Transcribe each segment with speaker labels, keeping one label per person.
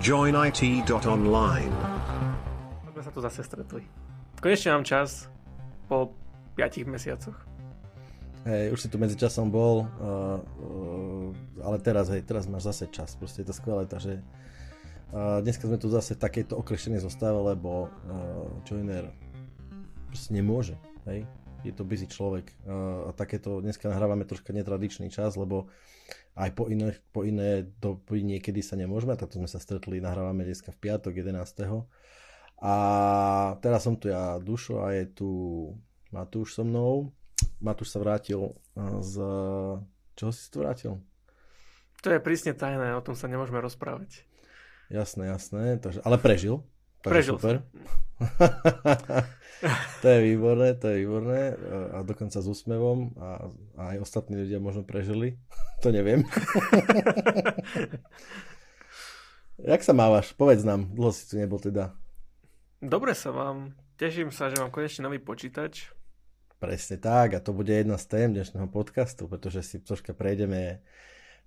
Speaker 1: joinit.online.
Speaker 2: sme sa tu zase stretli. Konečne mám čas po 5 mesiacoch.
Speaker 3: Hej, už si tu medzi časom bol, uh, uh, ale teraz, hej, teraz máš zase čas, proste je to skvelé, takže uh, dneska sme tu zase v takejto okleštenej zostave, lebo uh, Joiner proste nemôže, hej, je to busy človek a takéto, dneska nahrávame troška netradičný čas, lebo aj po iné, po iné doby niekedy sa nemôžeme, takto sme sa stretli, nahrávame dneska v piatok 11. A teraz som tu ja, Dušo, a je tu Matúš so mnou. Matúš sa vrátil z... Čoho si tu vrátil?
Speaker 2: To je prísne tajné, o tom sa nemôžeme rozprávať.
Speaker 3: Jasné, jasné, takže, ale prežil. Takže
Speaker 2: Prežil
Speaker 3: super. to je výborné, to je výborné. A dokonca s úsmevom a, a aj ostatní ľudia možno prežili. to neviem. Jak sa mávaš? Povedz nám, dlho si tu nebol teda.
Speaker 2: Dobre sa vám. Teším sa, že mám konečne nový počítač.
Speaker 3: Presne tak a to bude jedna z tém dnešného podcastu, pretože si troška prejdeme,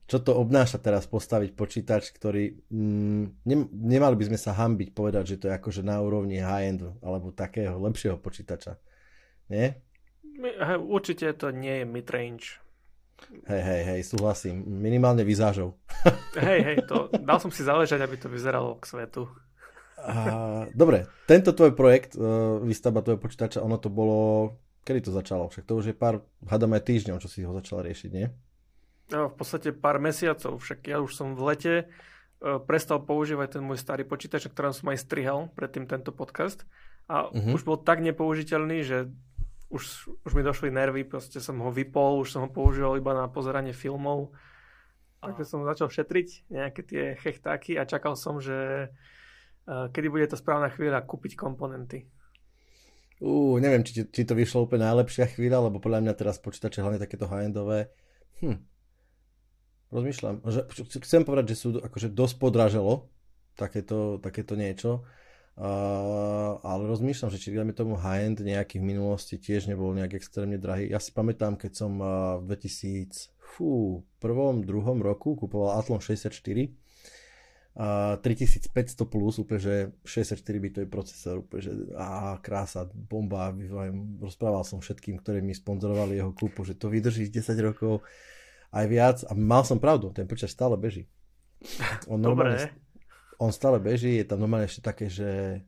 Speaker 3: čo to obnáša teraz postaviť počítač, ktorý mm, ne, nemali by sme sa hambiť povedať, že to je akože na úrovni high-end alebo takého lepšieho počítača. Nie?
Speaker 2: Určite to nie je midrange.
Speaker 3: Hej, hej, hej, súhlasím. Minimálne vizážov.
Speaker 2: hej, hej, to dal som si záležať, aby to vyzeralo k svetu.
Speaker 3: A, dobre, tento tvoj projekt, uh, výstavba tvojho počítača, ono to bolo Kedy to začalo? Však to už je pár, hádam aj týždňov, čo si ho začal riešiť, nie?
Speaker 2: No, v podstate pár mesiacov, však ja už som v lete uh, prestal používať ten môj starý počítač, ktorom som aj strihal predtým tento podcast a uh-huh. už bol tak nepoužiteľný, že už, už mi došli nervy, proste som ho vypol, už som ho používal iba na pozeranie filmov, takže som začal šetriť nejaké tie chechtáky a čakal som, že uh, kedy bude to správna chvíľa kúpiť komponenty.
Speaker 3: Uh, neviem, či, či to vyšlo úplne najlepšia chvíľa, lebo podľa mňa teraz počítače hlavne takéto high-endové. Hm. Rozmýšľam. Že, chcem povedať, že sú akože dosť podraželo takéto, takéto niečo. Uh, ale rozmýšľam, že či dajme tomu high-end nejaký v minulosti tiež nebol nejak extrémne drahý. Ja si pamätám, keď som uh, v 2000, fú, prvom, druhom roku kupoval Athlon 64 a 3500 plus, úplne, že 64 bitový procesor, úplne, že á, krása, bomba, rozprával som všetkým, ktorí mi sponzorovali jeho kúpu, že to vydrží 10 rokov aj viac a mal som pravdu, ten počítač stále beží.
Speaker 2: On Dobre.
Speaker 3: On stále beží, je tam normálne ešte také, že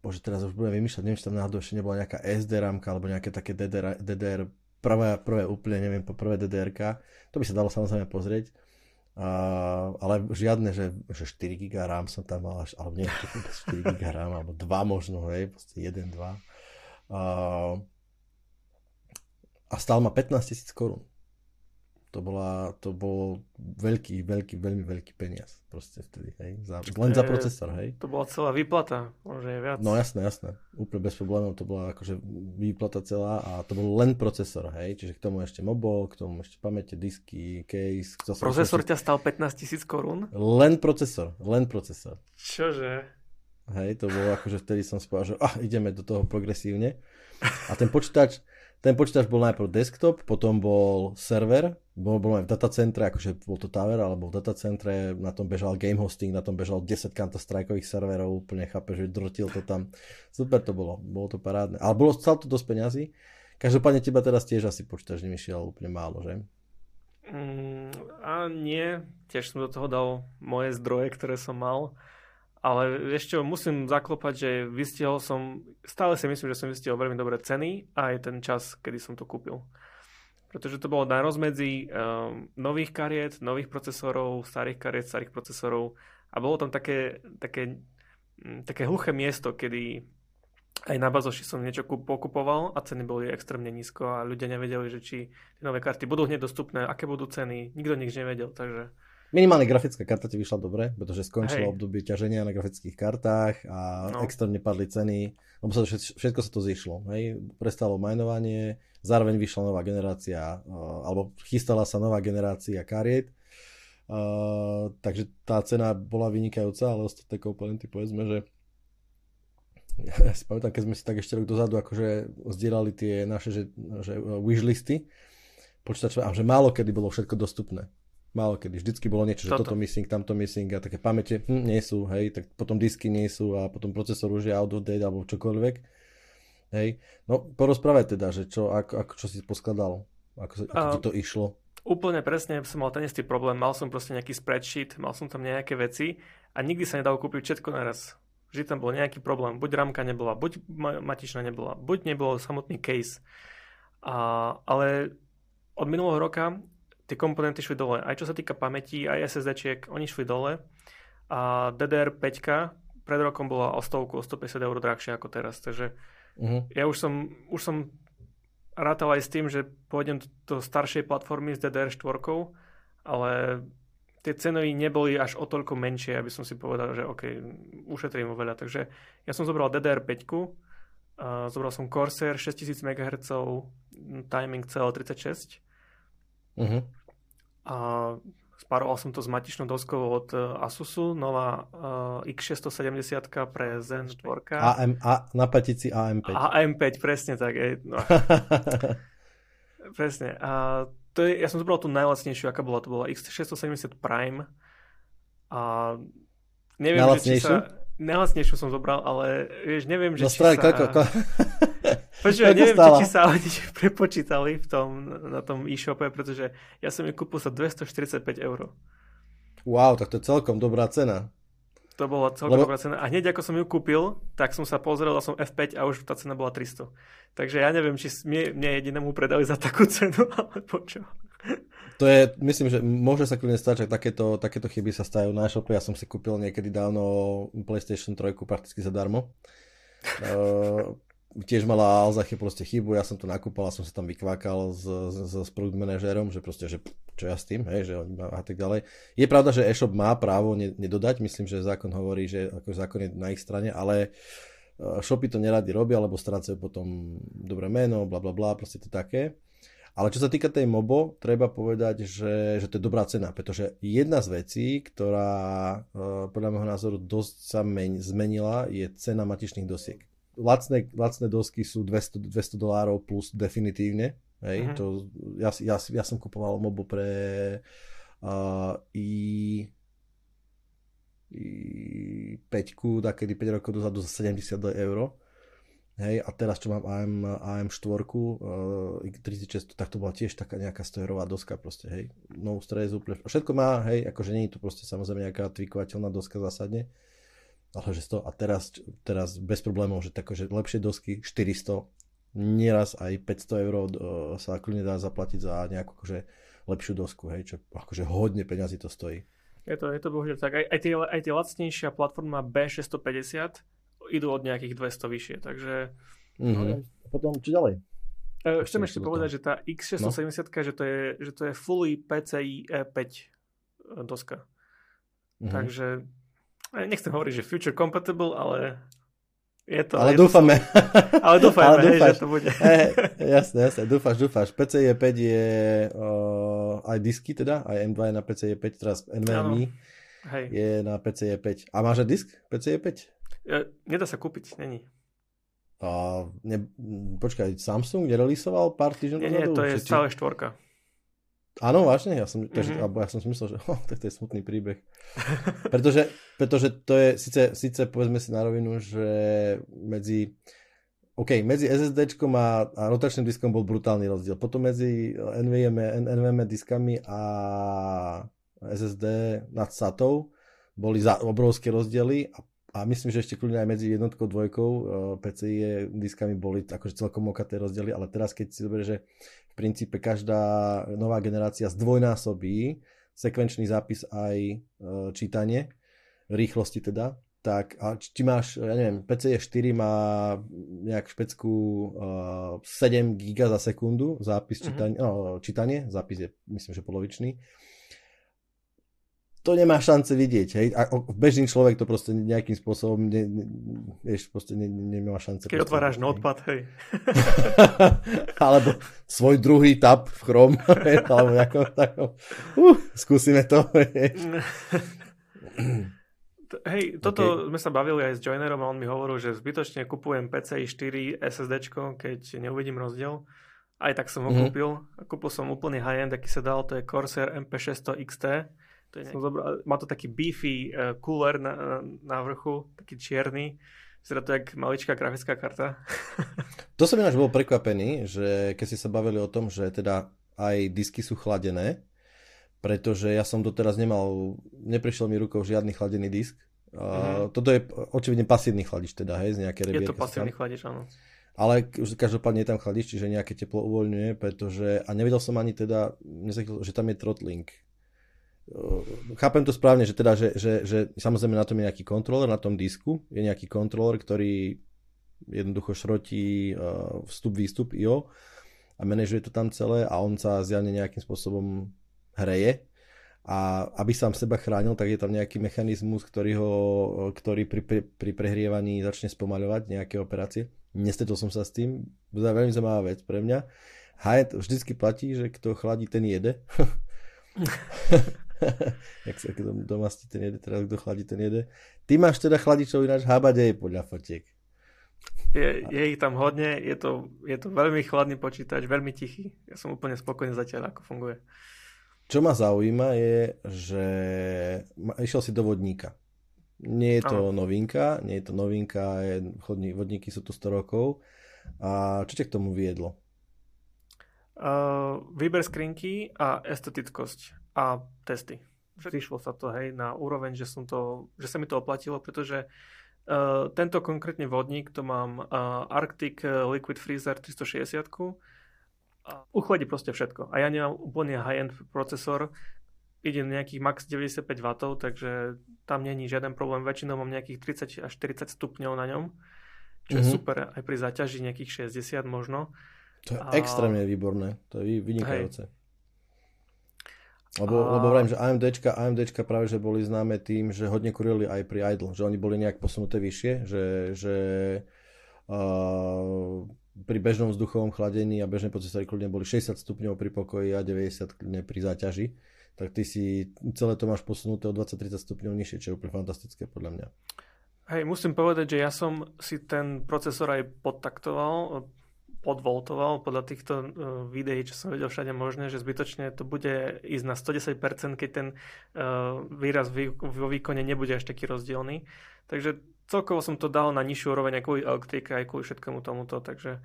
Speaker 3: bože, teraz už budem vymýšľať, neviem, či tam náhodou ešte nebola nejaká SD ramka alebo nejaké také DDR, DDR prvé, prvé úplne, neviem, prvé DDR, to by sa dalo samozrejme pozrieť Uh, ale žiadne, že, že 4 GB RAM som tam mal až, alebo nie, 4 GB RAM, alebo 2 možno, hej, proste 1, 2. Uh, a stál ma 15 tisíc korún. To, bola, to bol veľký, veľký, veľmi veľký peniaz proste vtedy, hej, za, len za procesor, hej.
Speaker 2: To bola celá výplata, možno je viac.
Speaker 3: No jasné, jasné, úplne bez problémov, to bola akože výplata celá a to bol len procesor, hej, čiže k tomu ešte mobile, k tomu ešte pamäte, disky, case.
Speaker 2: Procesor ťa stal 15 tisíc korún?
Speaker 3: Len procesor, len procesor.
Speaker 2: Čože?
Speaker 3: Hej, to bolo akože vtedy som povedal, že ah, ideme do toho progresívne. A ten počítač, ten počítač bol najprv desktop, potom bol server, bol, bol aj v datacentre, akože bol to tower, alebo v datacentre, na tom bežal game hosting, na tom bežal 10 counter strikeových serverov, úplne chápe, že drtil to tam. Super to bolo, bolo to parádne. Ale bolo stále to dosť peňazí. Každopádne teba teraz tiež asi počítač nevyšiel úplne málo, že?
Speaker 2: Mm, a nie, tiež som do toho dal moje zdroje, ktoré som mal. Ale ešte musím zaklopať, že vystihol som, stále si myslím, že som vystihol veľmi dobré ceny a aj ten čas, kedy som to kúpil. Pretože to bolo na rozmedzi um, nových kariet, nových procesorov, starých kariet, starých procesorov a bolo tam také, také, um, také hluché miesto, kedy aj na bazoši som niečo pokupoval a ceny boli extrémne nízko a ľudia nevedeli, že či tie nové karty budú hneď dostupné, aké budú ceny, nikto nič nevedel, takže
Speaker 3: Minimálne grafická karta ti vyšla dobre, pretože skončilo Hej. obdobie ťaženia na grafických kartách a no. extrémne padli ceny, lebo sa všetko, všetko sa to zišlo. Hej. Prestalo majnovanie, zároveň vyšla nová generácia, alebo chystala sa nová generácia kariet, uh, takže tá cena bola vynikajúca, ale ostatné komponenty povedzme, že ja si pamätám, keď sme si tak ešte rok dozadu akože zdieľali tie naše že, že wishlisty počítačové a že málo kedy bolo všetko dostupné Málo kedy. Vždycky bolo niečo, že toto, toto missing, tamto missing a také pamäte hm, nie sú, hej, tak potom disky nie sú a potom procesor už je out of date alebo čokoľvek. Hej. No, porozprávaj teda, že čo, ako, ako čo si poskladal, ako, ako uh, ti to išlo.
Speaker 2: Úplne presne som mal ten istý problém, mal som proste nejaký spreadsheet, mal som tam nejaké veci a nikdy sa nedalo kúpiť všetko naraz. Vždy tam bol nejaký problém, buď ramka nebola, buď matičná nebola, buď nebolo samotný case. A, ale od minulého roka tie komponenty šli dole. Aj čo sa týka pamäti, aj SSD-čiek, oni šli dole. A DDR5 pred rokom bola o stovku, o 150 eur drahšia ako teraz. Takže uh-huh. ja už som, už som rátal aj s tým, že pôjdem do staršej platformy s DDR4, ale tie ceny neboli až o toľko menšie, aby som si povedal, že OK, ušetrím veľa. Takže ja som zobral DDR5, uh, zobral som Corsair 6000 MHz, timing CL36 uh-huh. a Sparoval som to s matičnou doskou od Asusu, nová uh, X670 pre Zen 4.
Speaker 3: AM, a, na patici AM5.
Speaker 2: AM5, presne tak. Je, no. presne. A to je, ja som zobral tú najlacnejšiu, aká bola. To bola X670 Prime. A neviem, že či sa... Najlacnejšiu som zobral, ale vieš, neviem, že no, či sa... Koľko, Počúvaj, neviem, či, či sa oni prepočítali v tom, na tom e-shope, pretože ja som ju kúpil za 245 eur.
Speaker 3: Wow, tak to je celkom dobrá cena.
Speaker 2: To bola celkom Lebo... dobrá cena. A hneď ako som ju kúpil, tak som sa pozrel, dal som F5 a už tá cena bola 300. Takže ja neviem, či mne, mne jedinému predali za takú cenu, alebo čo.
Speaker 3: To je, myslím, že môže sa kľudne stať, že takéto, takéto chyby sa stajú na e-shope. Ja som si kúpil niekedy dávno PlayStation 3 prakticky zadarmo. Uh, tiež mala Alzachy proste chybu, ja som to nakúpal a som sa tam vykvákal s, s, s produkt manažérom, že proste, že čo ja s tým, hej, že a tak ďalej. Je pravda, že e-shop má právo nedodať, myslím, že zákon hovorí, že ako zákon je na ich strane, ale e, shopy to neradi robia, lebo strácajú potom dobré meno, bla bla bla, proste to také. Ale čo sa týka tej MOBO, treba povedať, že, že to je dobrá cena, pretože jedna z vecí, ktorá e, podľa môjho názoru dosť sa zmenila, je cena matičných dosiek lacné, lacné dosky sú 200, 200 dolárov plus definitívne. Hej, uh-huh. to, ja, ja, ja som kupoval mobo pre uh, i 5 takedy 5 rokov dozadu za 70 eur. Hej, a teraz čo mám AM, AM4, uh, 36, tak to bola tiež taká nejaká 100 eurová doska proste, hej. No stres, úplne, všetko má, hej, akože nie je to proste samozrejme nejaká tvikovateľná doska zásadne ale že 100 a teraz, teraz bez problémov, že tako, že lepšie dosky 400, nieraz aj 500 eur uh, sa kľudne dá zaplatiť za nejakú akože lepšiu dosku, hej, čo akože hodne peňazí to stojí.
Speaker 2: Je to, je to bohužiaľ tak. Aj, aj, tie, aj tie lacnejšia platforma B650 idú od nejakých 200 vyššie, takže...
Speaker 3: Mm-hmm. No, potom, čo ďalej?
Speaker 2: E, chcem ešte povedať, že tá X670, no? že, to je, že to je fully PCI E5 doska. Mm-hmm. Takže nechcem hovoriť, že future compatible, ale je to...
Speaker 3: Ale je dúfame.
Speaker 2: To, ale dúfame, ale dúfaš, hej, že to bude.
Speaker 3: Hey, jasne, jasne, dúfaš, dúfaš. PCIe 5 je uh, aj disky teda, aj M2 je na PCIe 5, teraz NVMe hej. je na PCIe 5. A máš aj disk PCIe 5?
Speaker 2: Ja, nedá sa kúpiť, není.
Speaker 3: A ne, počkaj, Samsung nerelisoval pár týždňov
Speaker 2: Nie, nie, to je stále štvorka.
Speaker 3: Áno, vážne? Ja som, mm-hmm. alebo ja som si myslel, že oh, tak to je smutný príbeh. pretože, pretože to je, síce, síce povedzme si na rovinu, že medzi OK, medzi SSD a, a rotačným diskom bol brutálny rozdiel. Potom medzi NVMe, NVMe diskami a SSD nad SATou boli za, obrovské rozdiely a, a myslím, že ešte kľudne aj medzi jednotkou dvojkou uh, PCI diskami boli akože celkom okaté rozdiely, ale teraz keď si zoberie, že princípe každá nová generácia zdvojnásobí sekvenčný zápis aj e, čítanie, rýchlosti teda, tak a či máš, ja neviem, PCE 4 má nejak špecku uh, 7 GB za sekundu zápis čítanie, mm-hmm. no, čítanie, zápis je myslím, že polovičný to nemá šance vidieť. Hej? A bežný človek to proste nejakým spôsobom ne, ne, vieš, proste ne, ne, nemá šance.
Speaker 2: Keď otváraš notepad, hej.
Speaker 3: alebo svoj druhý tab v Chrome, alebo nejako, tako, uh, skúsime to.
Speaker 2: Hej, toto okay. sme sa bavili aj s Joinerom a on mi hovoril, že zbytočne kupujem PCI 4 SSD, keď neuvidím rozdiel. Aj tak som ho mm-hmm. kúpil. Kúpil som úplný high-end, aký sa dal, to je Corsair MP600 XT. To je nejaký, zobral, má to taký beefy uh, cooler na, na vrchu, taký čierny. Vyzerá to jak maličká grafická karta.
Speaker 3: to som ináč bol prekvapený, že keď si sa bavili o tom, že teda aj disky sú chladené, pretože ja som doteraz nemal, neprišiel mi rukou žiadny chladený disk. Mm-hmm. toto je očividne pasívny chladič teda, hej, z nejaké
Speaker 2: Je to pasívny chladič, áno.
Speaker 3: Ale každopádne je tam chladič, čiže nejaké teplo uvoľňuje, pretože, a nevedel som ani teda, že tam je throttling. Chápem to správne, že teda, že, že, že samozrejme na tom je nejaký kontroler, na tom disku je nejaký kontroler, ktorý jednoducho šrotí vstup, výstup IO a manažuje to tam celé a on sa zjavne nejakým spôsobom hreje a aby sám seba chránil, tak je tam nejaký mechanizmus, ktorý, ho, ktorý pri, pri, pri prehrievaní začne spomaľovať nejaké operácie. Nestretol som sa s tým, to je veľmi zaujímavá vec pre mňa. Hyatt vždycky platí, že kto chladí, ten jede. Jak sa doma stí ten jede, teraz kto chladí, ten jede. Ty máš teda chladičov ináč habadej podľa fotiek.
Speaker 2: Je, je ich tam hodne, je to, je to veľmi chladný počítač, veľmi tichý. Ja som úplne spokojný zatiaľ, ako funguje.
Speaker 3: Čo ma zaujíma je, že išiel si do vodníka. Nie je to Aha. novinka, nie je to novinka, je, chodní, vodníky sú tu 100 rokov. A čo ťa k tomu viedlo?
Speaker 2: Uh, výber skrinky a estetickosť a testy. Prišlo sa to hej na úroveň, že, som to, že sa mi to oplatilo, pretože uh, tento konkrétne vodník, to mám uh, Arctic Liquid Freezer 360 uchladí proste všetko. A ja nemám úplne high-end procesor, ide nejakých max 95 W, takže tam není žiaden problém. Väčšinou mám nejakých 30 až 40 stupňov na ňom, čo mm-hmm. je mhm. super aj pri záťaži nejakých 60 možno.
Speaker 3: To je a... extrémne výborné, to je vynikajúce. Hej. Lebo, a... lebo vrajím, že AMDčka, AMDčka práve že boli známe tým, že hodne kurili aj pri idle, že oni boli nejak posunuté vyššie, že, že uh, pri bežnom vzduchovom chladení a bežné procesory kľudne boli 60 stupňov pri pokoji a 90 kľudne pri záťaži, tak ty si celé to máš posunuté o 20-30 stupňov nižšie, čo je úplne fantastické podľa mňa.
Speaker 2: Hej, musím povedať, že ja som si ten procesor aj podtaktoval, podvoltoval podľa týchto uh, videí, čo som videl všade možné, že zbytočne to bude ísť na 110%, keď ten uh, výraz vo výkone nebude až taký rozdielný. Takže celkovo som to dal na nižšiu úroveň aj kvôli elektrike, aj kvôli všetkému tomuto, takže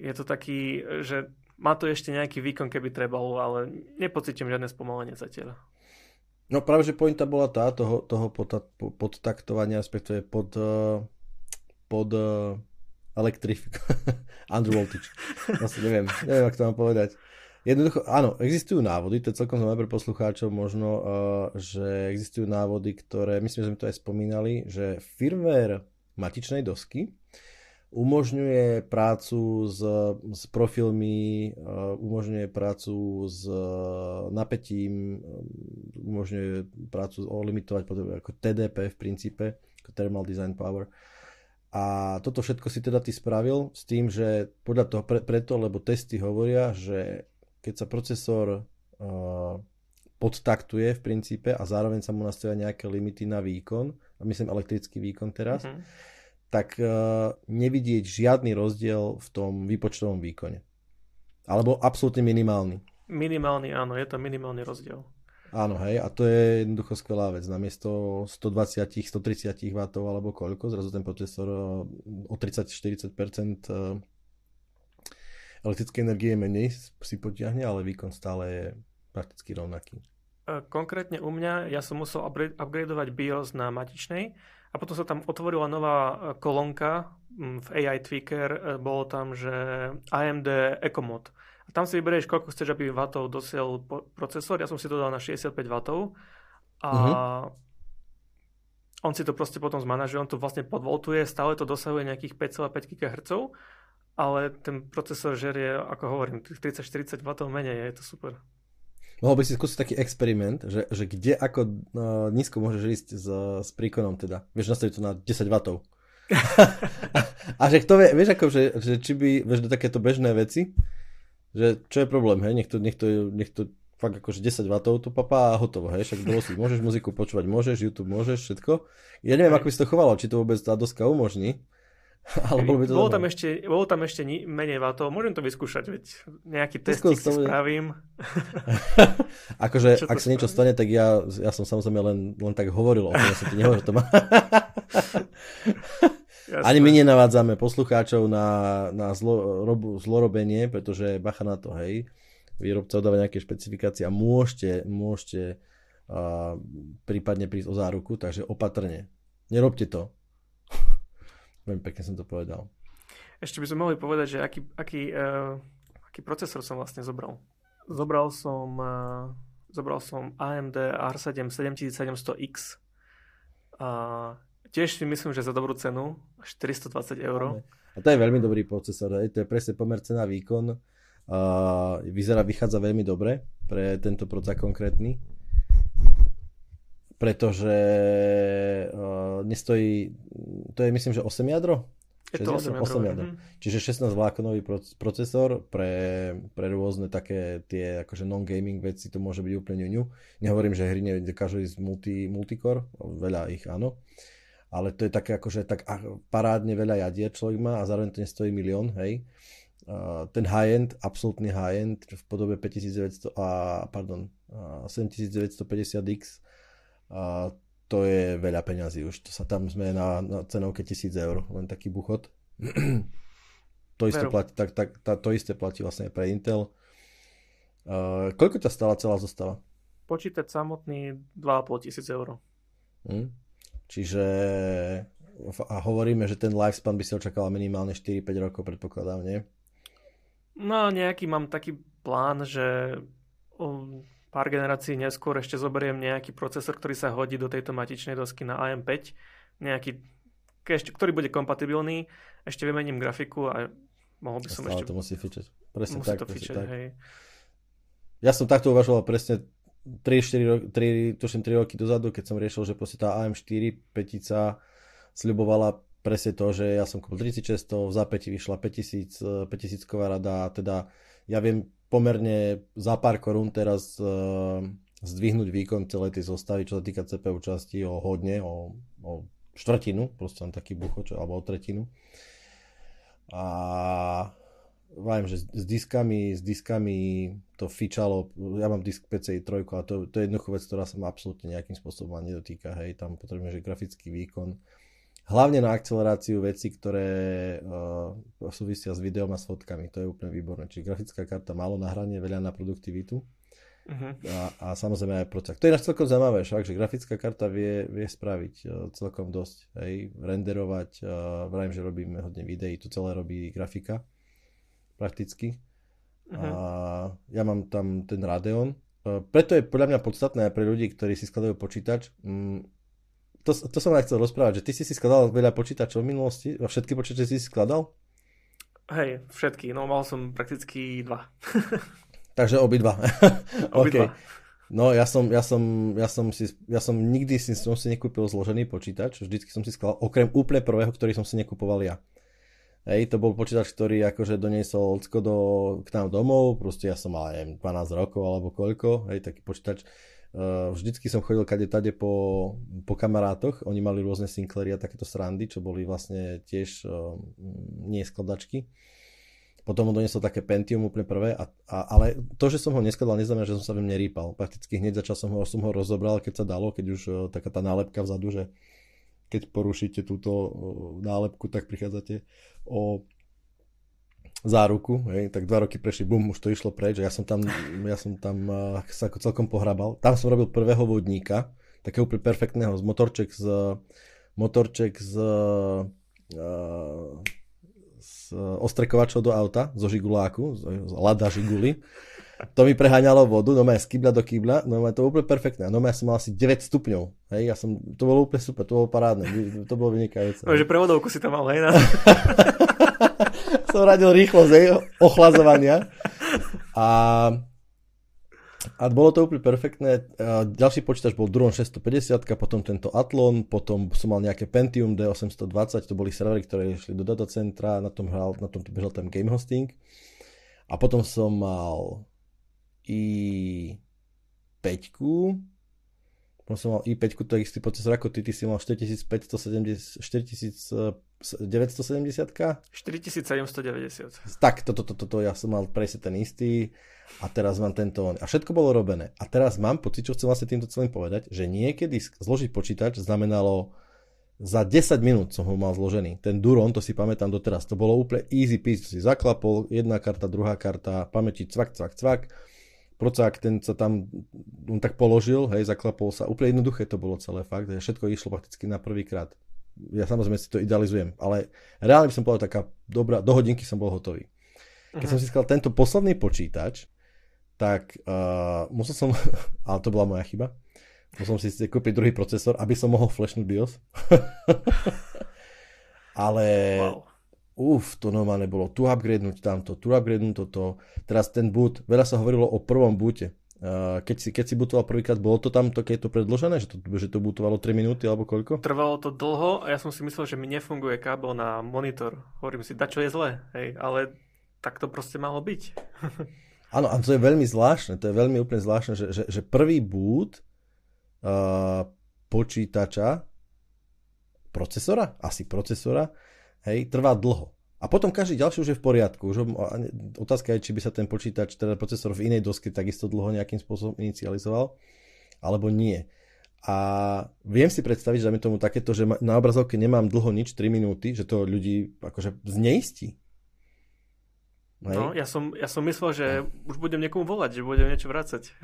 Speaker 2: je to taký, že má to ešte nejaký výkon, keby trebalo, ale nepocítim žiadne spomalenie zatiaľ.
Speaker 3: No práve, že pointa bola tá, toho, toho pod, podtaktovania, respektíve pod, eh, pod uh, elektrifik, undervoltage. Vlastne neviem, neviem, ako to mám povedať. Jednoducho, áno, existujú návody, to je celkom zaujímavé pre poslucháčov možno, uh, že existujú návody, ktoré, myslím, že sme to aj spomínali, že firmware matičnej dosky umožňuje prácu s, s profilmi, uh, umožňuje prácu s uh, napätím, umožňuje prácu limitovať ako TDP v princípe, ako Thermal Design Power. A toto všetko si teda ty spravil s tým, že podľa toho, pre, preto, lebo testy hovoria, že keď sa procesor uh, podtaktuje v princípe a zároveň sa mu nastavia nejaké limity na výkon, a myslím elektrický výkon teraz, mm-hmm. tak uh, nevidieť žiadny rozdiel v tom výpočtovom výkone. Alebo absolútne minimálny.
Speaker 2: Minimálny, áno, je to minimálny rozdiel.
Speaker 3: Áno, hej, a to je jednoducho skvelá vec. Namiesto 120, 130 W alebo koľko, zrazu ten procesor o 30-40% elektrické energie menej si potiahne, ale výkon stále je prakticky rovnaký.
Speaker 2: E, konkrétne u mňa, ja som musel upgradeovať BIOS na matičnej a potom sa tam otvorila nová kolónka v AI Tweaker, bolo tam, že AMD EcoMod. A tam si vyberieš, koľko chceš, aby vatov dosiel procesor. Ja som si to dal na 65 vatov a uh-huh. on si to proste potom zmanažuje, on to vlastne podvoltuje, stále to dosahuje nejakých 5,5 GHz ale ten procesor žerie, ako hovorím, 30-40 W menej, je to super.
Speaker 3: Mohol by si skúsiť taký experiment, že, že kde ako uh, nízko môžeš ísť s, s príkonom teda. Vieš nastaviť to na 10 W. a, a že kto vie, vieš ako, že, že či by, vieš do takéto bežné veci, že čo je problém, hej, nech to, nech to, nech to fakt akože 10 W to papá a hotovo, hej, však si, môžeš muziku počúvať, môžeš, YouTube môžeš, všetko. Ja neviem, ako by si to chovalo, či to vôbec tá doska umožní, Ale bolo, by to
Speaker 2: bolo, tam ešte, bolo tam ešte ni- menej vatov, môžem to vyskúšať, veď nejaký testík si spravím.
Speaker 3: akože, ak sa niečo stane, tak ja, ja som samozrejme len, len tak hovoril o tom, ja som ti nehovoril, to má... Ani my nenavádzame poslucháčov na, na zlo, robu, zlorobenie, pretože bacha na to, hej. Výrobca dáva nejaké špecifikácie a môžete, môžete uh, prípadne prísť o záruku, takže opatrne. Nerobte to. Veľmi pekne som to povedal.
Speaker 2: Ešte by sme mohli povedať, že aký, aký, uh, aký procesor som vlastne zobral. Zobral som, uh, zobral som AMD R7 7700X. Uh, tiež si myslím, že za dobrú cenu, 420 eur.
Speaker 3: A to je veľmi dobrý procesor, hej. to je presne pomer cena výkon. Uh, vyzerá, vychádza veľmi dobre pre tento proces konkrétny pretože uh, nestojí, to je myslím, že 8 jadro?
Speaker 2: Je to 8 jadro. 8 jadro.
Speaker 3: Mm-hmm. Čiže 16 vlákonový procesor pre, pre rôzne také tie akože non-gaming veci to môže byť úplne ňuňu. Nehovorím, že hry nedokážu ísť multi, multicore, veľa ich áno. Ale to je také akože tak parádne veľa jadier človek má a zároveň to nestojí milión, hej. Uh, ten high-end, absolútny high-end v podobe 5900 a pardon, uh, 7950X a to je veľa peňazí už. To sa tam sme na, na cenovke 1000 eur, len taký buchot. to, isté platí, tak, tak, tá, to isté platí vlastne pre Intel. Uh, koľko ťa stala celá zostava?
Speaker 2: Počítať samotný 2,5 tisíc eur.
Speaker 3: Hmm. Čiže a hovoríme, že ten lifespan by si očakával minimálne 4-5 rokov, predpokladám, nie?
Speaker 2: No, nejaký mám taký plán, že pár generácií neskôr ešte zoberiem nejaký procesor, ktorý sa hodí do tejto matičnej dosky na AM5, nejaký, ktorý bude kompatibilný, ešte vymením grafiku a mohol by som
Speaker 3: Stále
Speaker 2: ešte...
Speaker 3: to musí fičať. Presne
Speaker 2: musí
Speaker 3: tak.
Speaker 2: To fičať,
Speaker 3: tak.
Speaker 2: Hej.
Speaker 3: Ja som takto uvažoval presne 3-4 roky, 3, tuším 3 roky dozadu, keď som riešil, že proste tá AM4 petica sľubovala presne to, že ja som kúpil 3600, v zápäti vyšla 5000, 5000 rada, teda ja viem pomerne za pár korún teraz uh, zdvihnúť výkon celej tej zostavy, čo sa týka CPU časti o hodne, o, o štvrtinu, proste len taký bucho, čo, alebo o tretinu. A viem, že s diskami, s diskami to fičalo, ja mám disk PCI 3 a to, to je jednoduchá vec, ktorá sa ma absolútne nejakým spôsobom nedotýka, hej, tam potrebujeme, že grafický výkon, hlavne na akceleráciu veci, ktoré uh, súvisia s videom a s fotkami. To je úplne výborné. Čiže grafická karta málo na hranie, veľa na produktivitu. Uh-huh. A, a samozrejme aj procesor. To je náš celkom zaujímavé, však, že grafická karta vie, vie spraviť uh, celkom dosť. Hej, renderovať, uh, vrajím, že robíme hodne videí, to celé robí grafika prakticky. Uh-huh. A ja mám tam ten Radeon. Uh, preto je podľa mňa podstatné pre ľudí, ktorí si skladajú počítač, um, to, to som aj chcel rozprávať, že ty si si skladal veľa počítačov v minulosti, a všetky počítače si si skladal?
Speaker 2: Hej, všetky, no mal som prakticky dva.
Speaker 3: Takže obidva.
Speaker 2: obidva.
Speaker 3: okay. No ja som, ja som, ja som si, ja som nikdy si, som si nekúpil zložený počítač, vždycky som si skladal, okrem úplne prvého, ktorý som si nekupoval ja. Hej, to bol počítač, ktorý akože doniesol Ocko do, k nám domov, proste ja som mal, neviem, 12 rokov alebo koľko, hej, taký počítač, Uh, vždycky som chodil kade tade po, po kamarátoch, oni mali rôzne Sinclairy a takéto srandy, čo boli vlastne tiež uh, nie skladačky. Potom ho donesol také Pentium úplne prvé, a, a, ale to, že som ho neskladal, neznamená, že som sa v nerýpal. Prakticky hneď začal som ho, som ho rozobral, keď sa dalo, keď už uh, taká tá nálepka vzadu, že keď porušíte túto nálepku, tak prichádzate o záruku, hej, tak dva roky prešli, bum, už to išlo preč, ja som tam, ja som tam uh, sa ako celkom pohrabal. Tam som robil prvého vodníka, takého úplne perfektného, z motorček z, motorček z, uh, z ostrekovačov do auta, zo žiguláku, z, z Lada žiguly. To mi preháňalo vodu, no z kýbla do kýbla, no to bolo úplne perfektné. No ja som mal asi 9 stupňov, hej, ja som, to bolo úplne super, to bolo parádne, to bolo vynikajúce.
Speaker 2: No, že prevodovku si tam mal, hej, na...
Speaker 3: som radil rýchlosť hej, ochlazovania. A, a bolo to úplne perfektné. A ďalší počítač bol Duron 650, potom tento Athlon, potom som mal nejaké Pentium D820, to boli servery, ktoré išli do datacentra, na tom, hral, na tom bežal ten game hosting. A potom som mal i 5 Potom som mal i5, to je istý procesor ako ty, ty si mal 4570, 4970
Speaker 2: 4790.
Speaker 3: Tak, toto, toto, toto, ja som mal presne ten istý a teraz mám tento a všetko bolo robené. A teraz mám pocit, čo chcem vlastne týmto celým povedať, že niekedy zložiť počítač znamenalo za 10 minút som ho mal zložený. Ten Duron, to si pamätám doteraz, to bolo úplne easy peasy, to si zaklapol, jedna karta, druhá karta, pamäti cvak, cvak, cvak, procák, ten sa tam on tak položil, hej, zaklapol sa, úplne jednoduché to bolo celé fakt, že všetko išlo prakticky na prvý krát. Ja samozrejme si to idealizujem, ale reálne by som povedal taká dobrá, do hodinky som bol hotový. Keď uh-huh. som si skal tento posledný počítač, tak uh, musel som, ale to bola moja chyba, Musel som si kúpiť druhý procesor, aby som mohol flashnúť BIOS. Ale wow. Uf, to normálne bolo tu upgradenúť tamto, tu upgradenúť toto. Teraz ten boot, veľa sa hovorilo o prvom boote. keď si, keď si bootoval prvýkrát, bolo to tam je to predložené, že to, že to bootovalo 3 minúty alebo koľko?
Speaker 2: Trvalo to dlho a ja som si myslel, že mi nefunguje kábel na monitor. Hovorím si, da čo je zlé, hej, ale tak to proste malo byť.
Speaker 3: Áno, a to je veľmi zvláštne, to je veľmi úplne zvláštne, že, že, že prvý boot uh, počítača, procesora, asi procesora, hej, trvá dlho. A potom každý ďalší už je v poriadku. Už, otázka je, či by sa ten počítač, teda procesor v inej doske takisto dlho nejakým spôsobom inicializoval, alebo nie. A viem si predstaviť, že tomu takéto, že na obrazovke nemám dlho nič, 3 minúty, že to ľudí akože zneistí.
Speaker 2: Hej. No, ja som, ja som myslel, že už budem niekomu volať, že budem niečo vrácať.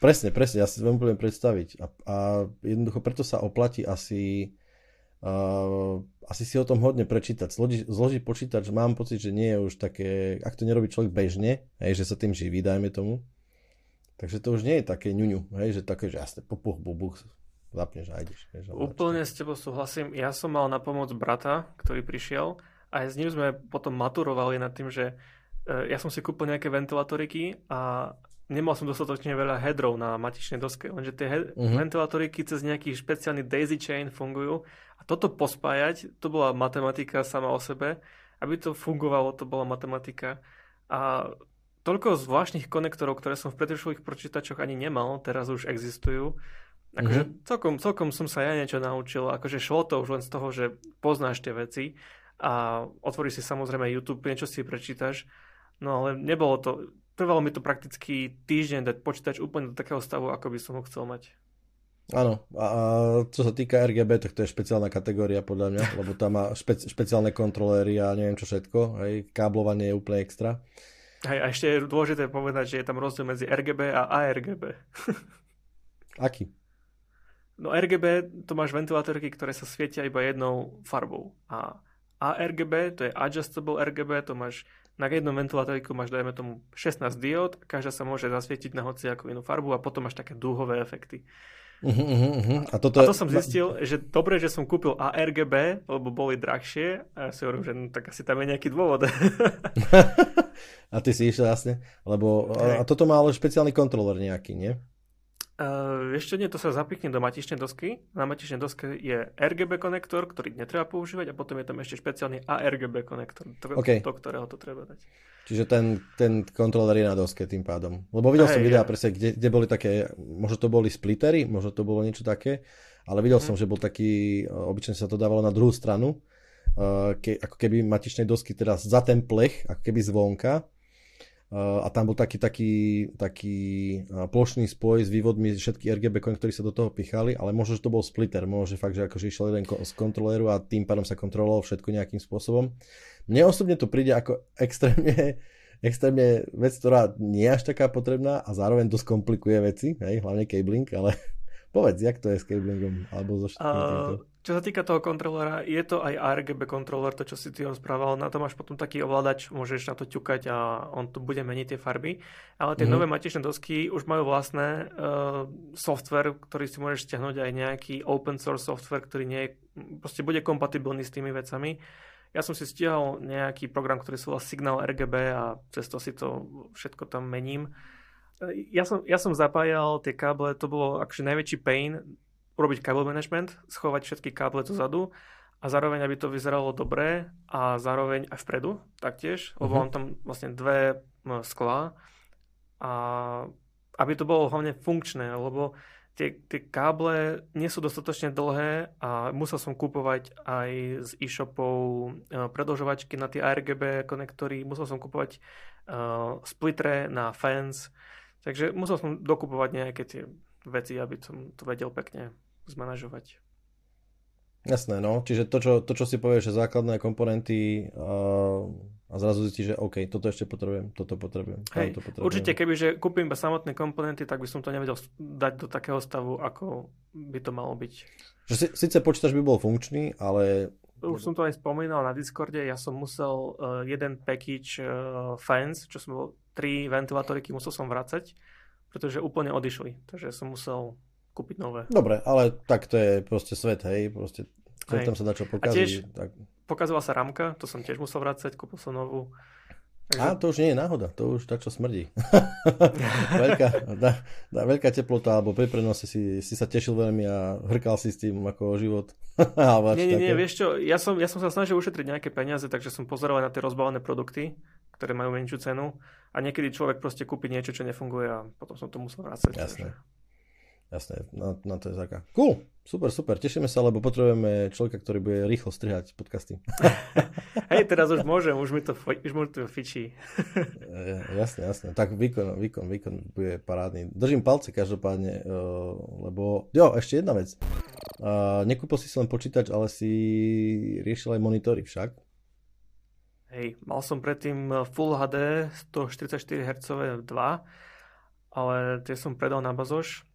Speaker 3: Presne, presne, ja si veľmi budem predstaviť. A, a jednoducho preto sa oplatí asi uh, asi si o tom hodne prečítať. Zloži, zložiť počítač, mám pocit, že nie je už také, ak to nerobí človek bežne, hej, že sa tým živí, dajme tomu. Takže to už nie je také ňuňu, hej, že také, že jasne, popuch, bubuch, zapneš a ideš. Hej,
Speaker 2: Úplne s tebou súhlasím. Ja som mal na pomoc brata, ktorý prišiel a s ním sme potom maturovali nad tým, že e, ja som si kúpil nejaké ventilátoriky a nemal som dostatočne veľa headrov na matičnej doske, lenže tie head- uh-huh. ventilátoriky cez nejaký špeciálny daisy chain fungujú a toto pospájať, to bola matematika sama o sebe, aby to fungovalo, to bola matematika a toľko zvláštnych konektorov, ktoré som v predošlých počítačoch ani nemal, teraz už existujú. Akože uh-huh. celkom, celkom som sa ja niečo naučil, akože šlo to už len z toho, že poznáš tie veci a otvoríš si samozrejme YouTube, niečo si prečítaš, no ale nebolo to, trvalo mi to prakticky týždeň dať počítač úplne do takého stavu, ako by som ho chcel mať.
Speaker 3: Áno, a, a čo sa týka RGB, tak to je špeciálna kategória podľa mňa, lebo tam má špe, špeciálne kontroléry a neviem čo všetko, hej, káblovanie je úplne extra.
Speaker 2: Hej, a ešte je dôležité povedať, že je tam rozdiel medzi RGB a ARGB.
Speaker 3: Aký?
Speaker 2: No RGB, to máš ventilátorky, ktoré sa svietia iba jednou farbou. A ARGB, to je Adjustable RGB, to máš na jednom ventilátoriku máš, dajme tomu, 16 diód, každá sa môže zasvietiť na hociakú inú farbu a potom máš také dúhové efekty.
Speaker 3: Uh-huh, uh-huh. A, toto
Speaker 2: a to som zistil, že dobre, že som kúpil ARGB, lebo boli drahšie a ja si hovorím, že no, tak asi tam je nejaký dôvod.
Speaker 3: a ty si išiel jasne, lebo a, a toto má ale špeciálny kontroler nejaký, nie?
Speaker 2: Uh, ešte nie, to sa zapikne do matičnej dosky. Na matičnej doske je RGB konektor, ktorý netreba používať a potom je tam ešte špeciálny ARGB konektor, to, okay. do ktorého to treba dať.
Speaker 3: Čiže ten, ten kontroler je na doske tým pádom. Lebo videl hey, som videa ja. presne, kde, kde boli také, možno to boli splittery, možno to bolo niečo také, ale videl hmm. som, že bol taký, obyčajne sa to dávalo na druhú stranu, uh, ke, ako keby matičnej dosky teraz za ten plech, ako keby zvonka a tam bol taký, taký, taký plošný spoj s vývodmi všetky RGB ktorí sa do toho pichali, ale možno, že to bol splitter, možno, že fakt, že akože išiel jeden z kontroléru a tým pádom sa kontrolovalo všetko nejakým spôsobom. Mne osobne to príde ako extrémne, extrémne vec, ktorá nie je až taká potrebná a zároveň dosť komplikuje veci, hej, hlavne cabling, ale povedz, jak to je s cablingom alebo so všetkým uh,
Speaker 2: čo sa týka toho kontrolera, je to aj RGB kontroler, to čo si ty rozprával, na to máš potom taký ovládač, môžeš na to ťukať a on tu bude meniť tie farby. Ale tie mm. nové matičné dosky už majú vlastné uh, software, ktorý si môžeš stiahnuť aj nejaký open source software, ktorý nie je, proste bude kompatibilný s tými vecami. Ja som si stiahol nejaký program, ktorý sa volá Signal RGB a cez to si to všetko tam mením. Ja som, ja som zapájal tie káble, to bolo akože najväčší pain, urobiť kábel management, schovať všetky káble zadu a zároveň, aby to vyzeralo dobre a zároveň aj vpredu taktiež, lebo uh-huh. mám tam vlastne dve sklá a aby to bolo hlavne funkčné, lebo tie, tie káble nie sú dostatočne dlhé a musel som kúpovať aj z e-shopov uh, predlžovačky na tie ARGB konektory, musel som kúpovať uh, splitre na fans, takže musel som dokupovať nejaké tie veci, aby som to vedel pekne zmanažovať.
Speaker 3: Jasné, no. Čiže to, čo, to, čo si povieš, že základné komponenty uh, a zrazu zistíš, že OK, toto ešte potrebujem, toto potrebujem.
Speaker 2: Hej,
Speaker 3: to potrebujem.
Speaker 2: určite, keby že kúpim iba samotné komponenty, tak by som to nevedel dať do takého stavu, ako by to malo byť.
Speaker 3: Že si, síce počítač by bol funkčný, ale...
Speaker 2: Už som to aj spomínal na Discorde, ja som musel uh, jeden package uh, fans, čo som bol tri ventilátoriky, musel som vracať, pretože úplne odišli, takže som musel kúpiť nové.
Speaker 3: Dobre, ale tak to je proste svet, hej, proste hej. tam sa dá čo pokaziť. A tiež tak...
Speaker 2: pokazovala sa ramka, to som tiež musel vrácať, kúpil som novú.
Speaker 3: Takže... A to už nie je náhoda, to už tak, čo smrdí. veľká, dá, dá, veľká teplota, alebo pri prenose si, si sa tešil veľmi a hrkal si s tým ako život.
Speaker 2: nie, nie, nie, vieš čo, ja som, ja som sa snažil ušetriť nejaké peniaze, takže som pozeral na tie rozbalené produkty, ktoré majú menšiu cenu a niekedy človek proste kúpi niečo, čo nefunguje a potom som to musel vrácať.
Speaker 3: Jasné. Takže... Jasné, na, na to je zaka. Cool, super, super, tešíme sa, lebo potrebujeme človeka, ktorý bude rýchlo strihať podcasty.
Speaker 2: Hej, teraz už môžem, už mi to, už mi to fičí.
Speaker 3: jasné, jasné, tak výkon, výkon, výkon bude parádny. Držím palce každopádne, lebo, jo, ešte jedna vec. Nekúpil si si len počítač, ale si riešil aj monitory však.
Speaker 2: Hej, mal som predtým Full HD 144 Hz 2, ale tie som predal na bazoš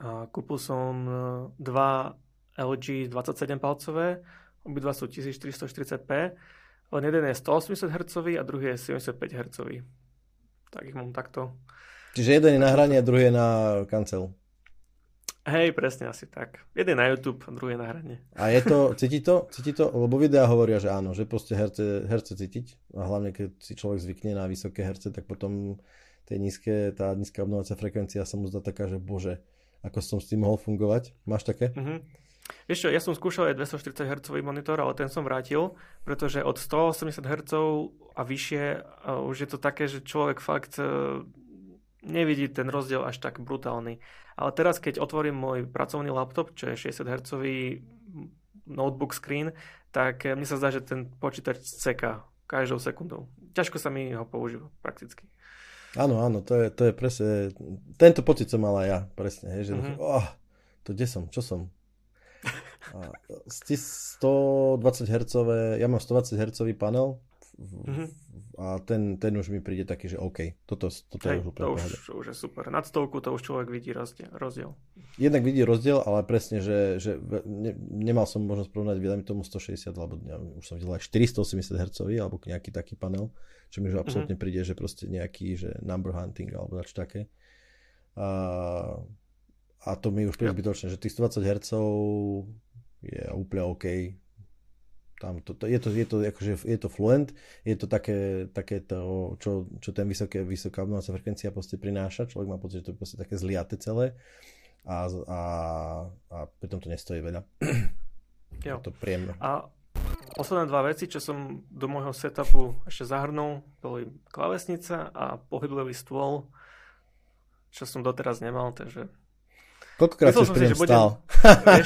Speaker 2: a kúpil som e, dva LG 27 palcové, obidva sú 1440p, len jeden je 180 Hz a druhý je 75 Hz. Tak ich mám takto.
Speaker 3: Čiže jeden je na hranie a druhý je na kancel.
Speaker 2: Hej, presne asi tak. Jeden na YouTube a druhý na hranie.
Speaker 3: A je to, cíti to? Cíti to? Lebo videá hovoria, že áno, že proste herce, herce cítiť. A hlavne, keď si človek zvykne na vysoké herce, tak potom tie nízke, tá nízka obnovacia frekvencia sa mu zdá taká, že bože, ako som s tým mohol fungovať. Máš také?
Speaker 2: Mm-hmm. Vieš čo, ja som skúšal aj 240 Hz monitor, ale ten som vrátil, pretože od 180 Hz a vyššie uh, už je to také, že človek fakt uh, nevidí ten rozdiel až tak brutálny. Ale teraz, keď otvorím môj pracovný laptop, čo je 60 Hz notebook screen, tak mne sa zdá, že ten počítač ceká každou sekundou. Ťažko sa mi ho používa prakticky.
Speaker 3: Áno, áno, to je, to je presne, tento pocit som mal aj ja, presne, hej, že mm-hmm. oh, to kde som, čo som? A 120 Hz, ja mám 120 Hz panel mm-hmm. A ten, ten už mi príde taký, že OK, toto, toto
Speaker 2: Hej, je už úplne to už, už je super. Nad stovku to už človek vidí rozdiel.
Speaker 3: Jednak vidí rozdiel, ale presne, že, že ne, nemal som možnosť porovnať, vydajme tomu 160, alebo ja, už som videl aj 480 Hz, alebo nejaký taký panel čo mi už absolútne mm-hmm. príde, že proste nejaký, že number hunting alebo dač také. A, a to mi už príde yep. zbytočné, že tých 120 Hz je úplne OK. Tam to, to, je, to, je, to, akože, je to fluent, je to také, také to, čo, čo ten vysoké, vysoká obnovacia frekvencia proste prináša. Človek má pocit, že to je proste také zliate celé a, a, a pritom to nestojí veľa.
Speaker 2: Jo.
Speaker 3: To príjemné.
Speaker 2: A Posledné dva veci, čo som do môjho setupu ešte zahrnul, boli klavesnica a pohyblový stôl, čo som doteraz nemal, takže...
Speaker 3: Koľkokrát si pri ňom stál?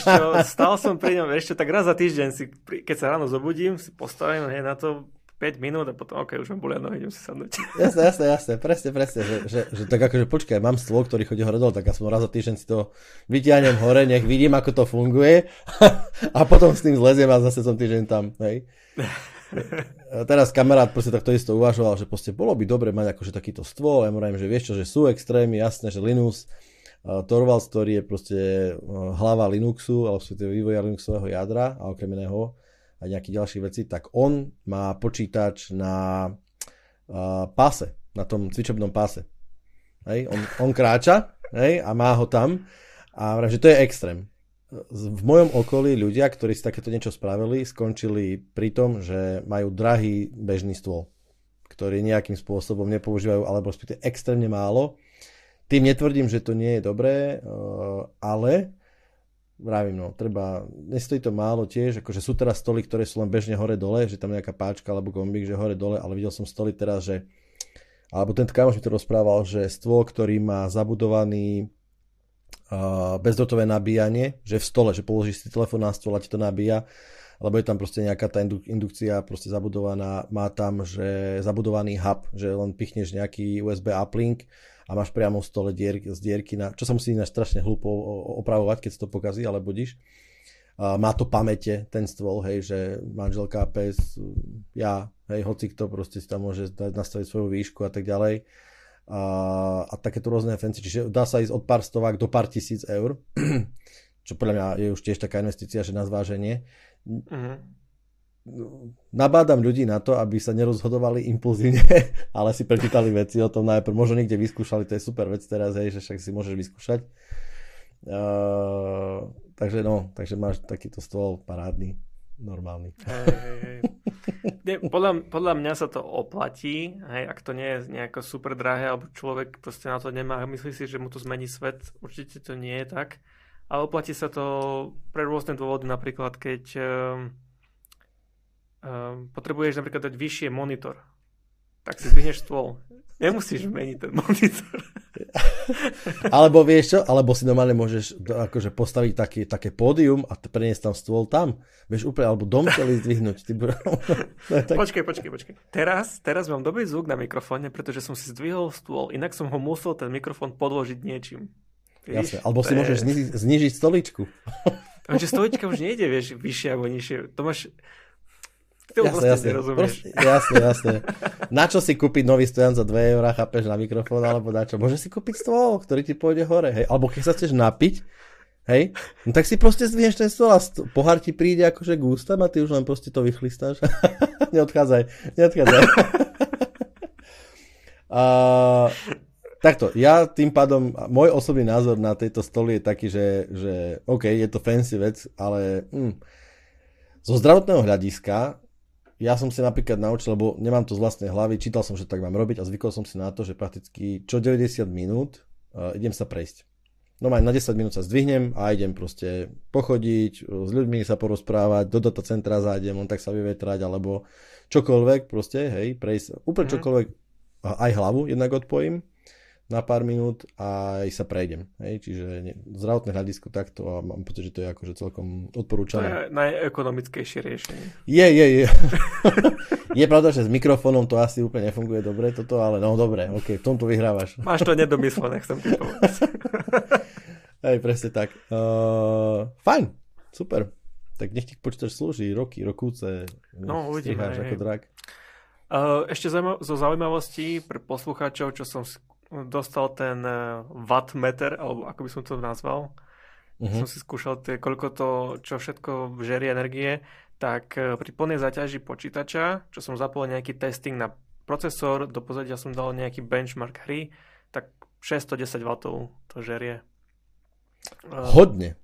Speaker 2: Čo, stál som pri ňom ešte tak raz za týždeň, si, keď sa ráno zobudím, si postavím hej, na to 5 minút a potom, ok, už mám bolia nohy, idem si sadnúť.
Speaker 3: Jasné, jasné, jasné, presne, presne, že, že, že tak akože počkaj, mám stôl, ktorý chodí hore dole, tak som raz za týždeň si to vyťahnem hore, nech vidím, ako to funguje a potom s tým zleziem a zase som týždeň tam, hej. Teraz kamarát proste takto isto uvažoval, že proste bolo by dobre mať akože takýto stôl, ja mu že vieš čo, že sú extrémy, jasné, že Linux, Torvalds, ktorý je proste hlava Linuxu, alebo sú vývoja Linuxového jadra a okrem iného a nejakých ďalších vecí, tak on má počítač na uh, páse, na tom cvičobnom páse. Hej? On, on kráča hej? a má ho tam a vrám, že to je extrém. V mojom okolí ľudia, ktorí si takéto niečo spravili, skončili pri tom, že majú drahý bežný stôl, ktorý nejakým spôsobom nepoužívajú, alebo respektíve extrémne málo. Tým netvrdím, že to nie je dobré, ale vravím, no, treba, nestojí to málo tiež, akože sú teraz stoly, ktoré sú len bežne hore-dole, že tam nejaká páčka alebo gombík, že hore-dole, ale videl som stoly teraz, že alebo tento kamoš mi to rozprával, že stôl, ktorý má zabudovaný uh, bezdrotové nabíjanie, že v stole, že položíš si telefón na stôl a ti to nabíja, lebo je tam proste nejaká tá indukcia proste zabudovaná, má tam, že zabudovaný hub, že len pichneš nejaký USB uplink a máš priamo stole dier, z dierky, na, čo sa musí ináč strašne hlúpo opravovať, keď sa to pokazí, ale budíš. Má to pamäte, ten stôl, hej, že manželka, pes, ja, hej, hoci kto proste si tam môže nastaviť svoju výšku a tak ďalej a, a takéto rôzne fancy. Čiže dá sa ísť od pár stovák do pár tisíc eur, čo podľa mňa je už tiež taká investícia, že na zváženie. Uh-huh. Nabádam ľudí na to, aby sa nerozhodovali impulzívne, ale si prečítali veci o tom najprv. Možno niekde vyskúšali, to je super vec teraz, hej, že však si môžeš vyskúšať. Uh, takže no, takže máš takýto stôl parádny normálny. Hej, hej, hej.
Speaker 2: Podľa, podľa mňa sa to oplatí, hej, ak to nie je nejako super drahé, alebo človek proste na to nemá myslí si, že mu to zmení svet, určite to nie je tak. Ale oplatí sa to pre rôzne dôvody, napríklad keď um, um, potrebuješ napríklad dať vyššie monitor, tak si zdvihneš stôl. Nemusíš meniť ten monitor.
Speaker 3: Alebo vieš čo, alebo si normálne môžeš akože postaviť taký, také pódium a preniesť tam stôl tam. Vieš úplne, alebo dom celý zdvihnúť. Ty bro...
Speaker 2: tak... Počkej, počkej, počkej. Teraz, teraz mám dobrý zvuk na mikrofóne, pretože som si zdvihol stôl, inak som ho musel ten mikrofón podložiť niečím.
Speaker 3: Víš? Jasne, alebo si je... môžeš znižiť, znižiť stoličku.
Speaker 2: Takže stolička už nejde, vieš, vyššie alebo nižšie. To máš,
Speaker 3: ty jasne, jasne, proste, jasne, jasne. Na čo si kúpiť nový stojan za 2 eurá, chápeš, na mikrofón, alebo na čo? Môžeš si kúpiť stôl, ktorý ti pôjde hore, hej. Alebo keď sa chceš napiť, hej, no tak si proste zdvihneš ten stôl a st- pohár ti príde akože k ústam a ty už len proste to vychlistáš. neodchádzaj, neodchádzaj. a, takto, ja tým pádom, môj osobný názor na tejto stoli je taký, že, že OK, je to fancy vec, ale hm, zo zdravotného hľadiska ja som si napríklad naučil, lebo nemám to z vlastnej hlavy, čítal som, že tak mám robiť a zvykol som si na to, že prakticky čo 90 minút uh, idem sa prejsť. No aj na 10 minút sa zdvihnem a idem proste pochodiť, s ľuďmi sa porozprávať, do datacentra zájdem, on tak sa vyvetrať, alebo čokoľvek proste, hej, prejsť, úplne mhm. čokoľvek, aj hlavu jednak odpojím na pár minút a aj sa prejdem. Hej? Čiže ne, zdravotné hľadisko takto a mám pocit, že to je akože celkom odporúčané.
Speaker 2: To je najekonomickejšie riešenie.
Speaker 3: Je, je, je. je pravda, že s mikrofónom to asi úplne nefunguje dobre toto, ale no dobre, ok, v tomto vyhrávaš.
Speaker 2: Máš to nedomyslené, chcem ti povedať.
Speaker 3: Hej, presne tak. Uh, fajn, super. Tak nech ti počítač slúži roky, rokúce.
Speaker 2: No, uvidíme.
Speaker 3: ako drak.
Speaker 2: Uh, ešte zo zaujímavostí pre poslucháčov, čo som dostal ten eh, wattmeter, alebo ako by som to nazval. Uh-huh. Som si skúšal, tie, koľko to, čo všetko žerie energie, tak eh, pri plnej zaťaži počítača, čo som zapol nejaký testing na procesor, do pozadia som dal nejaký benchmark hry, tak 610 W to žerie.
Speaker 3: Eh, Hodne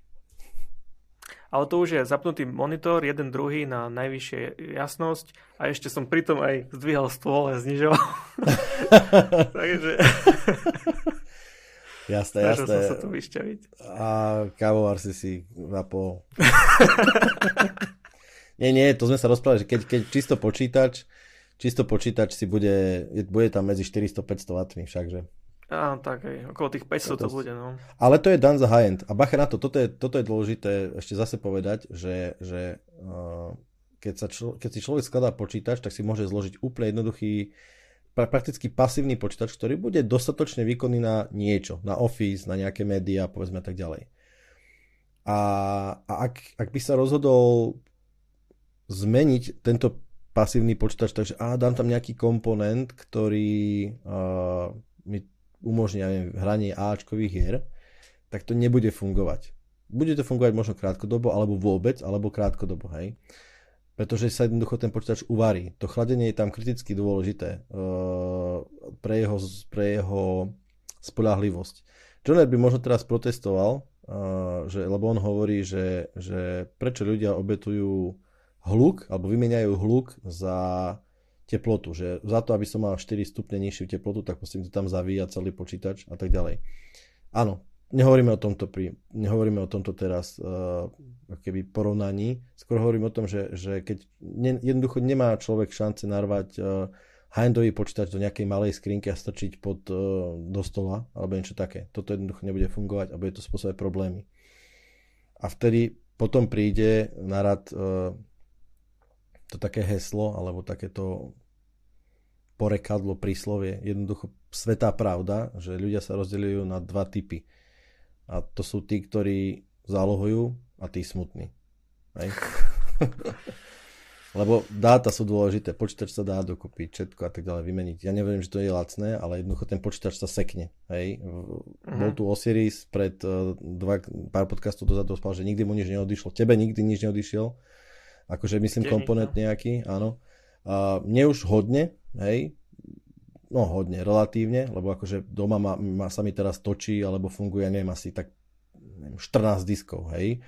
Speaker 2: ale to už je zapnutý monitor, jeden druhý na najvyššie jasnosť a ešte som pritom aj zdvíhal stôl a znižoval. Takže...
Speaker 3: Jasné, jasné.
Speaker 2: som sa tu vyšťaviť.
Speaker 3: A kávovar si si napol. nie, nie, to sme sa rozprávali, že keď, keď čisto počítač, čisto počítač si bude, bude tam medzi 400-500 W všakže.
Speaker 2: Á, tak aj, okolo tých 500 to, to bude, no.
Speaker 3: Ale to je dan za high-end. A bacha na to, toto je, toto je dôležité ešte zase povedať, že, že uh, keď, sa člo, keď si človek skladá počítač, tak si môže zložiť úplne jednoduchý, prakticky pasívny počítač, ktorý bude dostatočne výkonný na niečo, na Office, na nejaké médiá, povedzme tak ďalej. A, a ak, ak by sa rozhodol zmeniť tento pasívny počítač, takže á, dám tam nejaký komponent, ktorý uh, mi umožní neviem, hranie Ačkových hier, tak to nebude fungovať. Bude to fungovať možno krátkodobo, alebo vôbec, alebo krátkodobo, hej. Pretože sa jednoducho ten počítač uvarí. To chladenie je tam kriticky dôležité uh, pre, jeho, pre jeho spolahlivosť. Joner by možno teraz protestoval, uh, že, lebo on hovorí, že, že prečo ľudia obetujú hluk, alebo vymeniajú hluk za teplotu, že za to, aby som mal 4 stupne nižšiu teplotu, tak musím to tam zavíjať celý počítač a tak ďalej. Áno, nehovoríme o tomto, pri, nehovoríme o tomto teraz uh, keby porovnaní, skôr hovorím o tom, že, že keď ne, jednoducho nemá človek šance narvať uh, high-endový počítač do nejakej malej skrinky a strčiť pod, uh, do stola alebo niečo také. Toto jednoducho nebude fungovať a bude to spôsobať problémy. A vtedy potom príde na rad uh, to také heslo alebo takéto porekadlo, príslovie, jednoducho svetá pravda, že ľudia sa rozdelujú na dva typy. A to sú tí, ktorí zálohujú a tí smutní. Hej? Lebo dáta sú dôležité, počítač sa dá dokopy, všetko a tak ďalej vymeniť. Ja neviem, že to je lacné, ale jednoducho ten počítač sa sekne. Hej. Uh-huh. Bol tu Osiris pred uh, dva, pár podcastov dozadu spal, že nikdy mu nič neodišlo. Tebe nikdy nič neodišiel. Akože myslím Tiež komponent nejaký, áno. A mne už hodne, hej, no hodne, relatívne, lebo akože doma ma, ma, sa mi teraz točí, alebo funguje, neviem, asi tak neviem, 14 diskov, hej.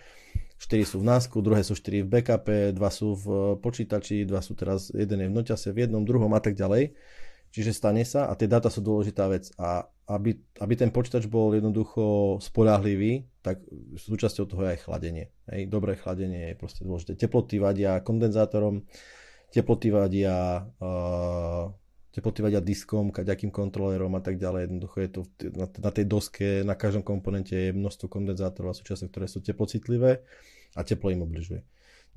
Speaker 3: 4 sú v NASku, druhé sú 4 v backupe, 2 sú v počítači, 2 sú teraz, jeden je v noťase, v jednom, druhom a tak ďalej. Čiže stane sa a tie dáta sú dôležitá vec. A aby, aby ten počítač bol jednoducho spolahlivý, tak súčasťou toho je aj chladenie. Hej, dobré chladenie je proste dôležité. Teploty vadia kondenzátorom, teploty vadia uh, teploty vadia diskom, kaďakým kontrolérom a tak ďalej. Jednoducho je to na, na tej doske, na každom komponente je množstvo kondenzátorov a súčiastok, ktoré sú teplocitlivé a teplo im obližuje.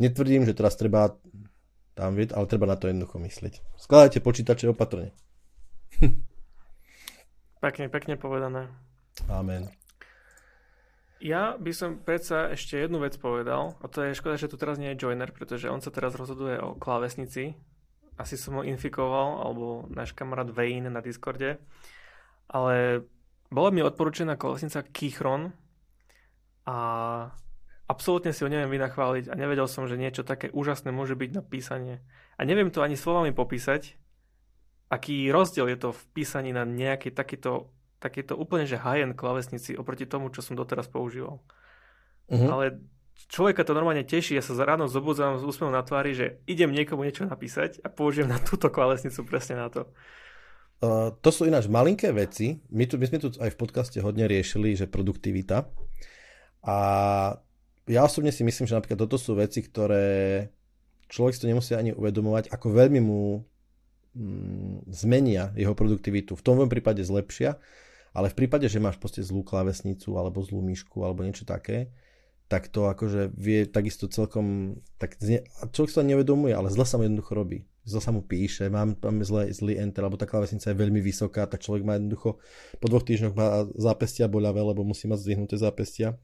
Speaker 3: Netvrdím, že teraz treba tam vidieť, ale treba na to jednoducho myslieť. Skladajte počítače opatrne.
Speaker 2: pekne, pekne povedané.
Speaker 3: Amen.
Speaker 2: Ja by som predsa ešte jednu vec povedal, a to je škoda, že tu teraz nie je joiner, pretože on sa teraz rozhoduje o klávesnici, asi som ho infikoval, alebo náš kamarát Wayne na Discorde, ale bola mi odporúčená kolesnica Kichron a absolútne si ho neviem vynachváliť a nevedel som, že niečo také úžasné môže byť na písanie. A neviem to ani slovami popísať, aký rozdiel je to v písaní na nejaký takýto, takýto úplne že high-end klavesnici oproti tomu, čo som doteraz používal. Uh-huh. Ale človeka to normálne teší, ja sa ráno zobudzám s úsmevom na tvári, že idem niekomu niečo napísať a použijem na túto klávesnicu presne na to.
Speaker 3: Uh, to sú ináč malinké veci. My, tu, my sme tu aj v podcaste hodne riešili, že produktivita. A ja osobne si myslím, že napríklad toto sú veci, ktoré človek si to nemusí ani uvedomovať, ako veľmi mu zmenia jeho produktivitu. V tom prípade zlepšia, ale v prípade, že máš proste zlú klávesnicu alebo zlú myšku alebo niečo také, tak to akože vie takisto celkom, tak zne, človek sa nevedomuje, ale zle sa mu jednoducho robí. Zle sa mu píše, mám, máme zle, zlý enter, alebo tá klávesnica je veľmi vysoká, tak človek má jednoducho po dvoch týždňoch má zápestia boľavé, lebo musí mať zdvihnuté zápestia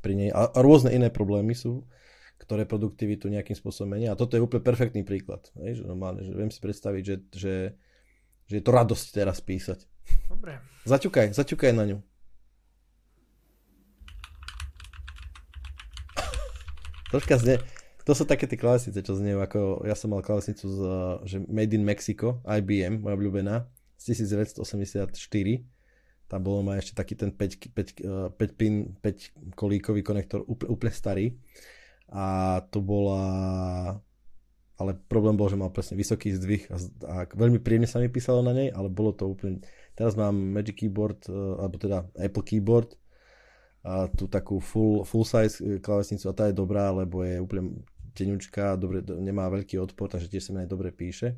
Speaker 3: pri nej. A, a rôzne iné problémy sú, ktoré produktivitu nejakým spôsobom menia. A toto je úplne perfektný príklad. Hej, že normálne, že viem si predstaviť, že, že, že je to radosť teraz písať.
Speaker 2: Dobre.
Speaker 3: Zaťukaj, zaťukaj na ňu. Troška zne, to sú také tie klávesnice, čo znie ako, ja som mal klávesnicu z, že Made in Mexico, IBM, moja obľúbená, z 1984. Tam bolo ma ešte taký ten 5, 5, 5 pin, 5 kolíkový konektor, úplne, úplne starý. A to bola ale problém bol, že mal presne vysoký zdvih a, a veľmi príjemne sa mi písalo na nej, ale bolo to úplne... Teraz mám Magic Keyboard, e, alebo teda Apple Keyboard, a tú takú full, full size e, klávesnicu a tá je dobrá, lebo je úplne tenučká, dobre, nemá veľký odpor, takže tiež sa mi aj dobre píše.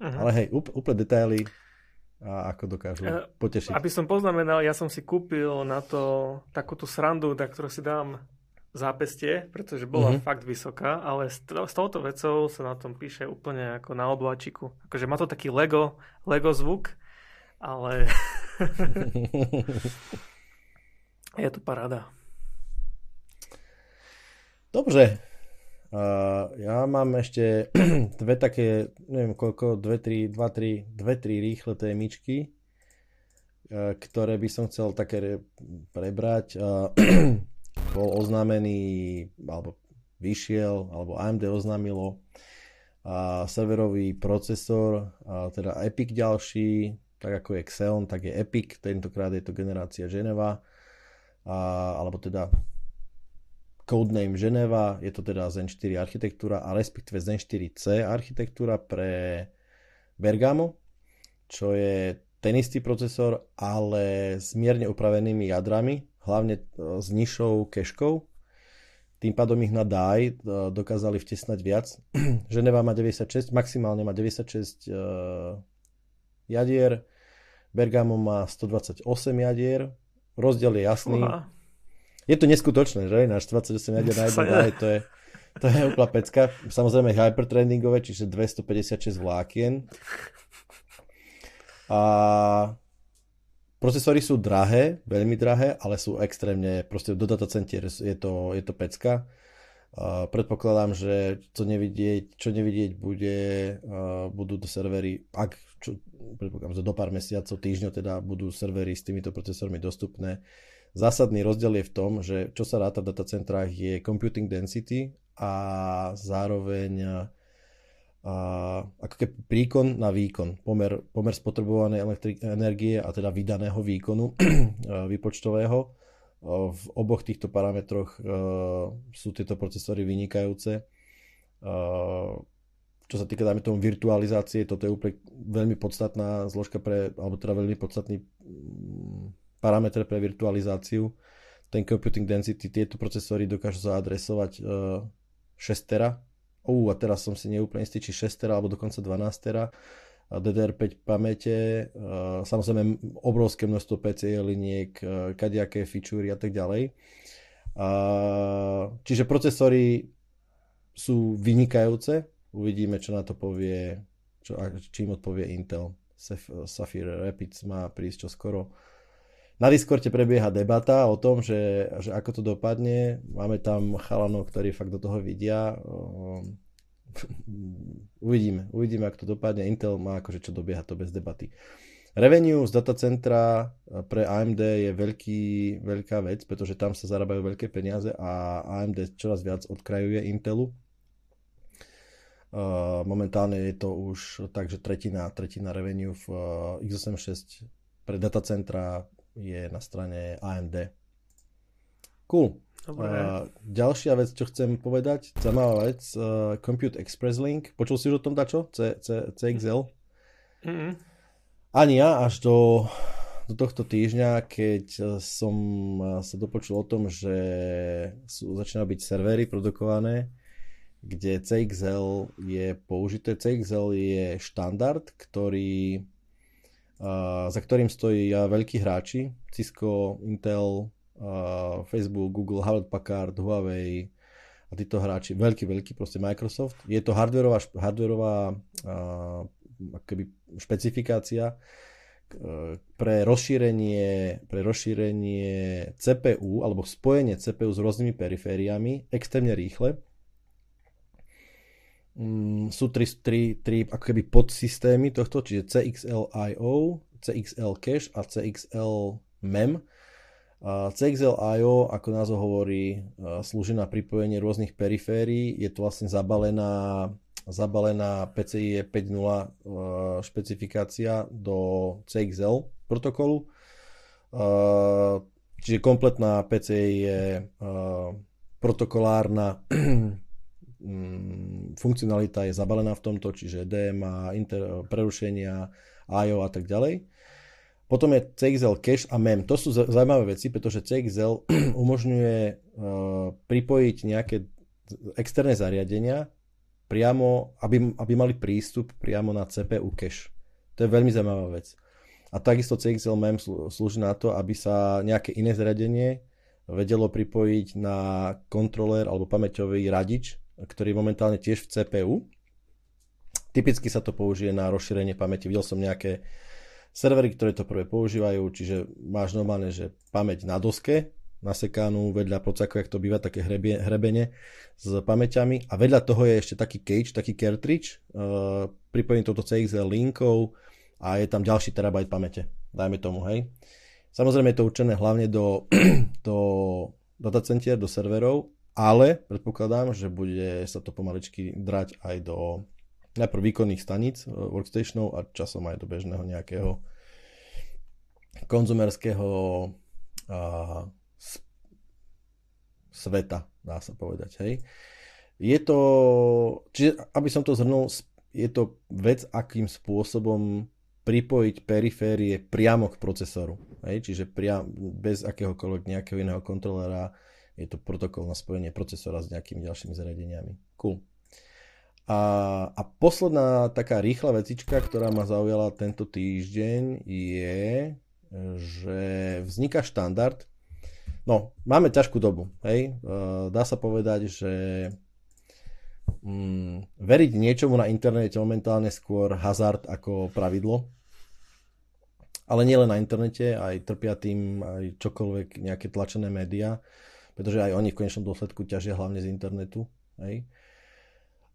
Speaker 3: Uh-huh. Ale hej, úplne detaily a ako dokážu uh, potešiť.
Speaker 2: Aby som poznamenal, ja som si kúpil na to takúto srandu, na ktorú si dám zápestie, pretože bola uh-huh. fakt vysoká, ale s, s touto vecou sa na tom píše úplne ako na obláčiku. Akože má to taký Lego, Lego zvuk, ale Je to paráda.
Speaker 3: Dobre. Uh, ja mám ešte dve také, neviem koľko, dve, tri, dva, tri, dve, tri rýchle témičky, uh, ktoré by som chcel také prebrať. Uh, bol oznámený, alebo vyšiel, alebo AMD oznámilo. Uh, serverový procesor, uh, teda Epic ďalší, tak ako je Xeon, tak je Epic, tentokrát je to generácia Geneva. A, alebo teda codename Geneva, je to teda Zen 4 architektúra a respektíve Zen 4C architektúra pre Bergamo, čo je ten istý procesor, ale s mierne upravenými jadrami, hlavne e, s nižšou keškou. tým pádom ich na DAI dokázali vtesnať viac. Ženeva má 96, maximálne má 96 uh, jadier, Bergamo má 128 jadier, rozdiel je jasný. Uha. Je to neskutočné, že? Náš 28 jadier na jedno DAI, to je, to je úplná pecka. Samozrejme hypertrendingové, čiže 256 vlákien. A procesory sú drahé, veľmi drahé, ale sú extrémne, proste do datacentier je to, je to pecka. Uh, predpokladám, že čo nevidieť, čo nevidieť bude, uh, budú do servery, ak čo, predpokladám, že do pár mesiacov, týždňov teda budú servery s týmito procesormi dostupné. Zásadný rozdiel je v tom, že čo sa ráta v datacentrách je computing density a zároveň a, ako keby príkon na výkon, pomer, pomer spotrebovanej elektri- energie a teda vydaného výkonu výpočtového. V oboch týchto parametroch sú tieto procesory vynikajúce. Čo sa týka, dajme tomu, virtualizácie, toto je úplne veľmi podstatná zložka pre, alebo teda veľmi podstatný mm, parameter pre virtualizáciu. Ten computing density, tieto procesory dokážu zaadresovať 6 tera. Uh, a teraz som si neúplne istý, či 6 tera alebo dokonca 12 tera. DDR5 pamäte, samozrejme obrovské množstvo PCI liniek, kadejaké featurey a tak ďalej. Čiže procesory sú vynikajúce. Uvidíme, čo na to povie, čo, čím odpovie Intel. Sapphire Rapids má prísť čo skoro na Discorde prebieha debata o tom, že, že ako to dopadne. Máme tam chalanov, ktorí fakt do toho vidia. Ehm, uvidíme, uvidíme, ako to dopadne. Intel má akože čo dobieha to bez debaty. Revenue z datacentra pre AMD je veľký, veľká vec, pretože tam sa zarábajú veľké peniaze a AMD čoraz viac odkrajuje Intelu. Ehm, momentálne je to už tak, že tretina, tretina revenue v eh, x86 pre datacentra je na strane AMD. Cool. Dobre. Uh, ďalšia vec, čo chcem povedať, zaujímavá vec, uh, Compute Express Link. Počul si už o tom dačo? C, C, CXL? Mm-hmm. Ani ja až do, do tohto týždňa, keď som sa dopočul o tom, že sú, začínajú byť servery produkované, kde CXL je použité. CXL je štandard, ktorý za ktorým stojí veľkí hráči, Cisco, Intel, Facebook, Google, Hewlett Packard, Huawei a títo hráči, veľký, veľký proste Microsoft. Je to hardwareová, hardwareová akoby špecifikácia pre rozšírenie, pre rozšírenie CPU alebo spojenie CPU s rôznymi perifériami extrémne rýchle mm, sú tri, tri, tri ako keby podsystémy tohto, čiže CXL.io, CXL Cache a CXL MEM. CXL I.O., ako názov hovorí, slúži na pripojenie rôznych periférií. Je to vlastne zabalená, zabalená PCIe 5.0 špecifikácia do CXL protokolu. Čiže kompletná PCI je protokolárna Mm, funkcionalita je zabalená v tomto, čiže DMA, inter, prerušenia, IO a tak ďalej. Potom je CXL Cache a MEM. To sú zaujímavé veci, pretože CXL umožňuje uh, pripojiť nejaké externé zariadenia priamo, aby, aby mali prístup priamo na CPU cache. To je veľmi zaujímavá vec. A takisto CXL MEM slúži na to, aby sa nejaké iné zariadenie vedelo pripojiť na kontroler alebo pamäťový radič ktorý je momentálne tiež v CPU. Typicky sa to použije na rozšírenie pamäti. Videl som nejaké servery, ktoré to prvé používajú, čiže máš normálne, že pamäť na doske, nasekanú vedľa procako, jak to býva, také hrebie, hrebene s pamäťami a vedľa toho je ešte taký cage, taký cartridge, uh, pripojený touto CXL linkou a je tam ďalší terabajt pamäte, dajme tomu, hej. Samozrejme je to určené hlavne do, do datacentier, do serverov ale predpokladám, že bude sa to pomaličky drať aj do najprv výkonných staníc e, workstationov a časom aj do bežného nejakého konzumerského sveta, dá sa povedať. Hej. Je to, čiže aby som to zhrnul, je to vec, akým spôsobom pripojiť periférie priamo k procesoru. Hej? Čiže priam, bez akéhokoľvek nejakého iného kontrolera Je to protokol na spojenie procesora s nejakými ďalšími zariadeniami. Cool. A, a posledná taká rýchla vecička, ktorá ma zaujala tento týždeň je, že vzniká štandard. No, máme ťažkú dobu, hej. Dá sa povedať, že mm, veriť niečomu na internete momentálne skôr hazard ako pravidlo. Ale nielen na internete, aj trpia tým aj čokoľvek nejaké tlačené médiá, pretože aj oni v konečnom dôsledku ťažia hlavne z internetu. Hej.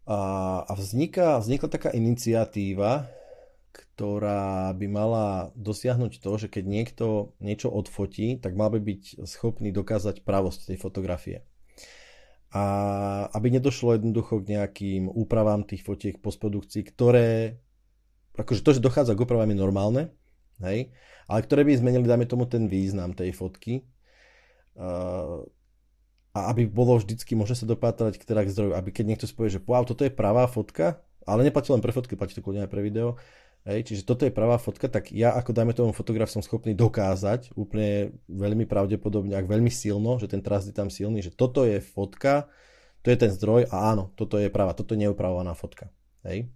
Speaker 3: A, a vzniká, vznikla taká iniciatíva, ktorá by mala dosiahnuť to, že keď niekto niečo odfotí, tak mal by byť schopný dokázať pravosť tej fotografie a aby nedošlo jednoducho k nejakým úpravám tých fotiek postprodukcií, ktoré, akože to, že dochádza k úpravám je normálne, hej, ale ktoré by zmenili, dáme tomu, ten význam tej fotky a aby bolo vždycky možné sa dopátrať k teda k zdroju, aby keď niekto spovie, že wow, toto je pravá fotka, ale neplatí len pre fotky, platí to kľudne aj pre video, Hej, čiže toto je pravá fotka, tak ja ako dajme tomu fotograf som schopný dokázať úplne veľmi pravdepodobne, ak veľmi silno, že ten trust je tam silný, že toto je fotka, to je ten zdroj a áno, toto je pravá, toto je neupravovaná fotka. Hej.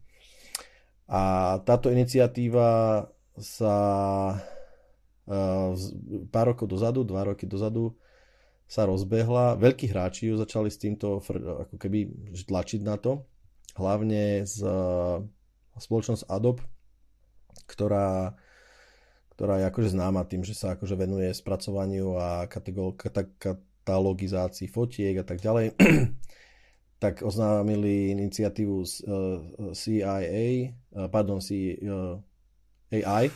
Speaker 3: A táto iniciatíva sa uh, pár rokov dozadu, dva roky dozadu sa rozbehla. Veľkí hráči ju začali s týmto ako keby tlačiť na to. Hlavne z uh, spoločnosť Adobe ktorá, ktorá je akože známa tým, že sa akože venuje spracovaniu a katalogizácii fotiek a tak ďalej, tak oznámili iniciatívu uh, CIA, uh, pardon, C, AI,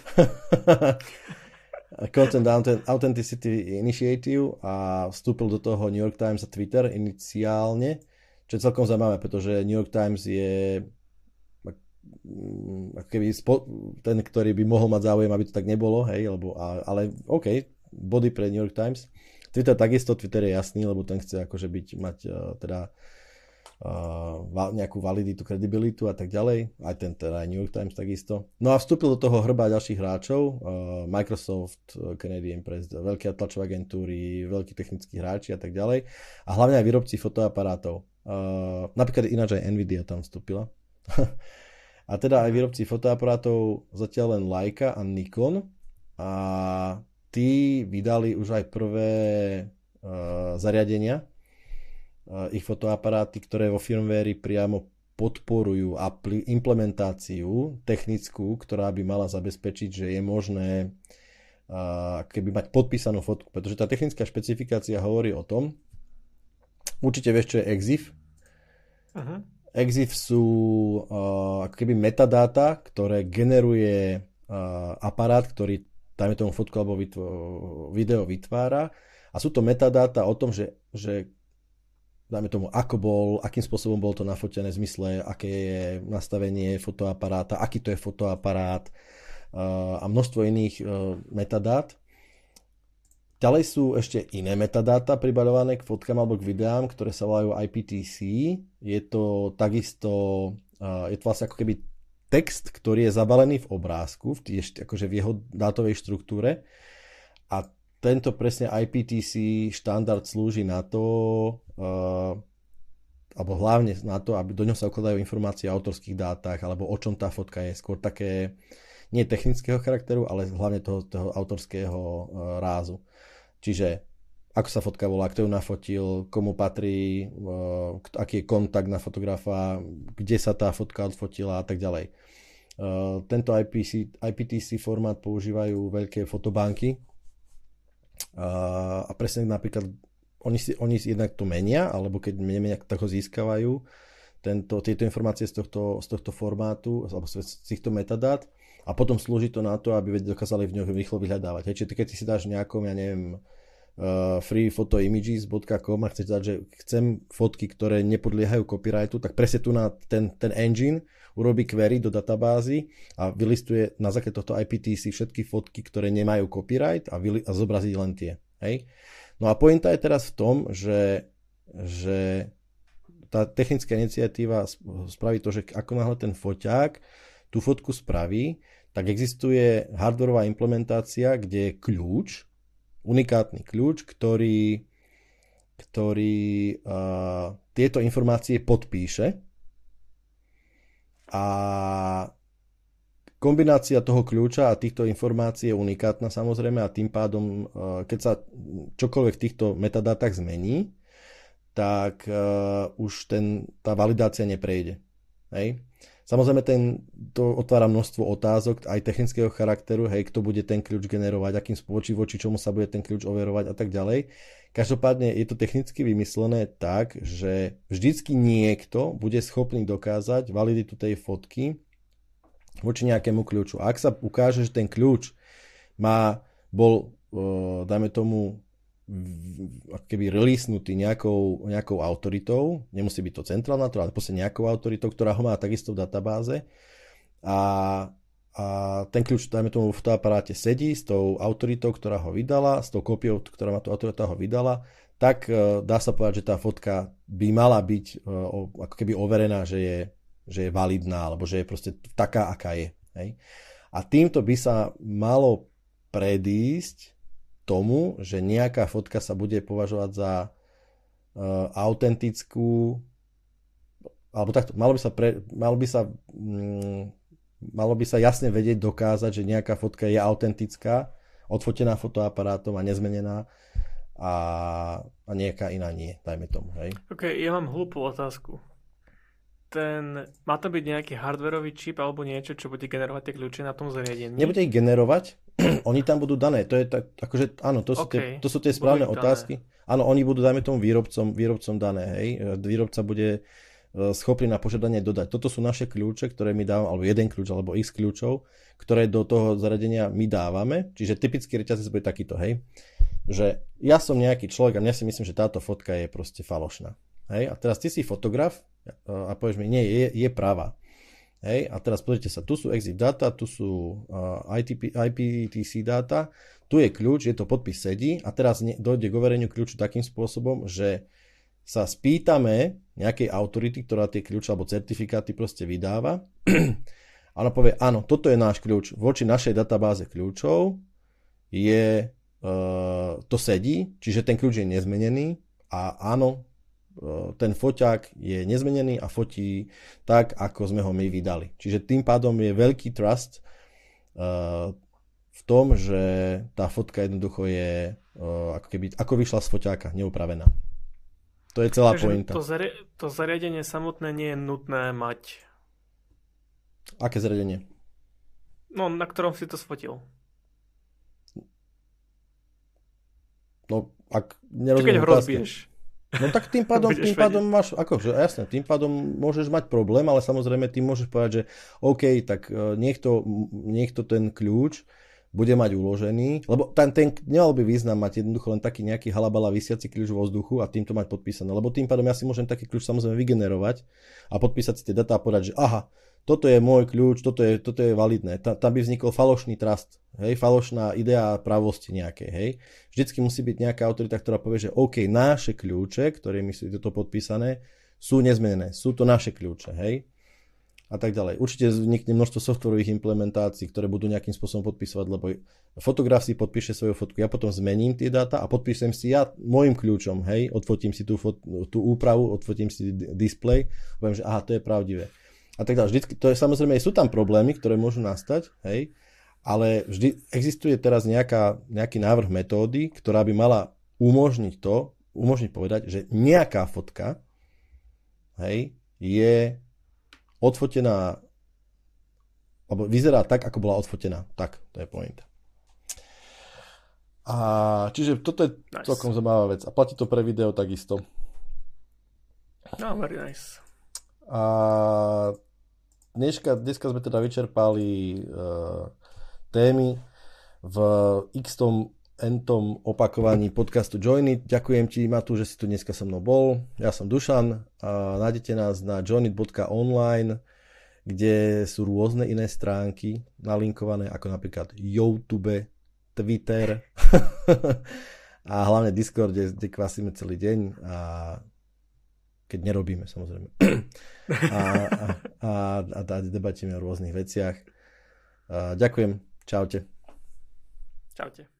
Speaker 3: Content Authenticity Initiative a vstúpil do toho New York Times a Twitter iniciálne, čo je celkom zaujímavé, pretože New York Times je Mm, ako keby spo, ten, ktorý by mohol mať záujem, aby to tak nebolo, hej, lebo, ale OK, body pre New York Times. Twitter takisto, Twitter je jasný, lebo ten chce akože byť, mať uh, teda nejakú validitu, kredibilitu a tak ďalej. Aj ten teda aj New York Times takisto. No a vstúpil do toho hrba ďalších hráčov, uh, Microsoft, Canadian Press, veľké tlačové agentúry, veľkí technickí hráči a tak ďalej. A hlavne aj výrobci fotoaparátov. Napríklad ináč aj Nvidia tam vstúpila. A teda aj výrobci fotoaparátov zatiaľ len Leica a Nikon a tí vydali už aj prvé uh, zariadenia, ich fotoaparáty, ktoré vo firmware priamo podporujú apli- implementáciu technickú, ktorá by mala zabezpečiť, že je možné uh, keby mať podpísanú fotku, pretože tá technická špecifikácia hovorí o tom, určite vieš, čo je EXIF, uh-huh. EXIF sú uh, keby metadáta, ktoré generuje uh, aparát, ktorý dajme tomu fotku alebo video vytvára a sú to metadáta o tom, že, že dajme tomu, ako bol, akým spôsobom bolo to nafotené v zmysle, aké je nastavenie fotoaparáta, aký to je fotoaparát uh, a množstvo iných uh, metadát. Ďalej sú ešte iné metadáta pribaľované k fotkám alebo k videám, ktoré sa volajú IPTC. Je to takisto, je to vlastne ako keby text, ktorý je zabalený v obrázku, v, akože v jeho dátovej štruktúre. A tento presne IPTC štandard slúži na to, alebo hlavne na to, aby do ňoho sa ukladajú informácie o autorských dátach, alebo o čom tá fotka je. Skôr také nie technického charakteru, ale hlavne toho, toho autorského rázu. Čiže ako sa fotka volá, kto ju nafotil, komu patrí, uh, aký je kontakt na fotografa, kde sa tá fotka odfotila a tak ďalej. Uh, tento IPC, IPTC formát používajú veľké fotobanky a presne napríklad oni, si, oni si jednak to menia, alebo keď nemenia, tak ho získavajú tento, tieto informácie z tohto, z tohto formátu, alebo z, týchto metadát a potom slúži to na to, aby dokázali v ňom rýchlo vyhľadávať. Hej, čiže keď si dáš nejakom, ja neviem, uh, freephotoimages.com a chceš dať, že chcem fotky, ktoré nepodliehajú copyrightu, tak presne tu na ten, ten engine urobí query do databázy a vylistuje na základe tohto IPTC všetky fotky, ktoré nemajú copyright a, vyli- a zobrazí len tie. Hej? No a pointa je teraz v tom, že, že tá technická iniciatíva spraví to, že ako náhle ten foťák tú fotku spraví, tak existuje hardwareová implementácia, kde je kľúč, unikátny kľúč, ktorý ktorý uh, tieto informácie podpíše a kombinácia toho kľúča a týchto informácií je unikátna samozrejme a tým pádom, uh, keď sa čokoľvek v týchto metadátach zmení, tak uh, už ten, tá validácia neprejde. Hej? Samozrejme, ten, to otvára množstvo otázok, aj technického charakteru, hej, kto bude ten kľúč generovať, akým spočí voči čomu sa bude ten kľúč overovať a tak ďalej. Každopádne je to technicky vymyslené tak, že vždycky niekto bude schopný dokázať validitu tej fotky voči nejakému kľúču. A ak sa ukáže, že ten kľúč má, bol, dajme tomu, keby releasenutý nejakou, nejakou autoritou, nemusí byť to centrálna, ale proste nejakou autoritou, ktorá ho má takisto v databáze a, a ten kľúč, dajme tomu v fotoaparáte sedí s tou autoritou, ktorá ho vydala, s tou kópiou, ktorá má tú autorita ho vydala, tak uh, dá sa povedať, že tá fotka by mala byť uh, ako keby overená, že je, že je validná, alebo že je proste taká, aká je. Hej? A týmto by sa malo predísť tomu, že nejaká fotka sa bude považovať za uh, autentickú alebo takto, malo by sa, pre, malo by sa mm, malo by sa jasne vedieť dokázať, že nejaká fotka je autentická, odfotená fotoaparátom a nezmenená a, a nejaká iná nie, dajme tomu. Hej?
Speaker 2: Ok, ja mám hlúpu otázku ten, má to byť nejaký hardwareový čip alebo niečo, čo bude generovať tie kľúče na tom zariadení?
Speaker 3: Nebude ich generovať, oni tam budú dané. To je tak, akože, áno, to sú, okay. tie, to sú tie správne otázky. Dané. Áno, oni budú, dajme tomu, výrobcom, výrobcom dané, hej. Výrobca bude schopný na požiadanie dodať. Toto sú naše kľúče, ktoré my dávame, alebo jeden kľúč, alebo x kľúčov, ktoré do toho zariadenia my dávame. Čiže typický reťazec bude takýto, hej. Že ja som nejaký človek a mňa si myslím, že táto fotka je proste falošná. Hej, a teraz ty si fotograf a povieš mi, nie, je, je práva. Hej, a teraz pozrite sa, tu sú exit data, tu sú uh, ITP, IPTC data, tu je kľúč, je to podpis sedí a teraz dojde k overeniu kľúču takým spôsobom, že sa spýtame nejakej autority, ktorá tie kľúče alebo certifikáty proste vydáva a ona povie, áno, toto je náš kľúč, voči našej databáze kľúčov je, uh, to sedí, čiže ten kľúč je nezmenený a áno, E, ten foťák je nezmenený a fotí tak, ako sme ho my vydali. Čiže tým pádom je veľký trust uh, v tom, že tá fotka jednoducho je ako, keby, ako vyšla z foťáka, neupravená. To je celá
Speaker 2: Takže
Speaker 3: pointa.
Speaker 2: To, zari- to zariadenie samotné nie je nutné mať.
Speaker 3: Aké zariadenie?
Speaker 2: No, na ktorom si to sfotil.
Speaker 3: No, ak nerozumiem
Speaker 2: keď ho rozbiješ.
Speaker 3: No tak tým pádom, tým pádom máš, akože jasne, tým pádom môžeš mať problém, ale samozrejme ty môžeš povedať, že OK, tak e, niekto, niekto ten kľúč bude mať uložený, lebo ten, ten nemal by význam mať jednoducho len taký nejaký halabala vysiaci kľúč vo vzduchu a týmto mať podpísané, lebo tým pádom ja si môžem taký kľúč samozrejme vygenerovať a podpísať si tie data a povedať, že aha, toto je môj kľúč, toto je, toto je validné. Ta, tam by vznikol falošný trust, hej, falošná idea pravosti nejakej, hej. Vždycky musí byť nejaká autorita, ktorá povie, že OK, naše kľúče, ktorými sú toto podpísané, sú nezmenené, sú to naše kľúče, hej. A tak ďalej. Určite vznikne množstvo softwarových implementácií, ktoré budú nejakým spôsobom podpisovať, lebo fotograf si podpíše svoju fotku, ja potom zmením tie dáta a podpíšem si ja môjim kľúčom, hej, odfotím si tú, fot, tú úpravu, odfotím si display, poviem, že aha, to je pravdivé a tak ďalej. Vždycky, to je samozrejme, sú tam problémy, ktoré môžu nastať, hej, ale vždy existuje teraz nejaká, nejaký návrh metódy, ktorá by mala umožniť to, umožniť povedať, že nejaká fotka, hej, je odfotená alebo vyzerá tak, ako bola odfotená. Tak, to je point. A čiže toto je nice. celkom zaujímavá vec. A platí to pre video takisto.
Speaker 2: No, very nice.
Speaker 3: A dneska, dneska sme teda vyčerpali uh, témy v x tom entom opakovaní podcastu Joinit. Ďakujem ti, Matu, že si tu dneska so mnou bol. Ja som Dušan a nájdete nás na joinit.online, kde sú rôzne iné stránky nalinkované, ako napríklad YouTube, Twitter a hlavne Discord, kde, kde kvasíme celý deň a keď nerobíme samozrejme. A, a, a, a, a debatíme o rôznych veciach. A ďakujem. Čaute.
Speaker 2: Čaute.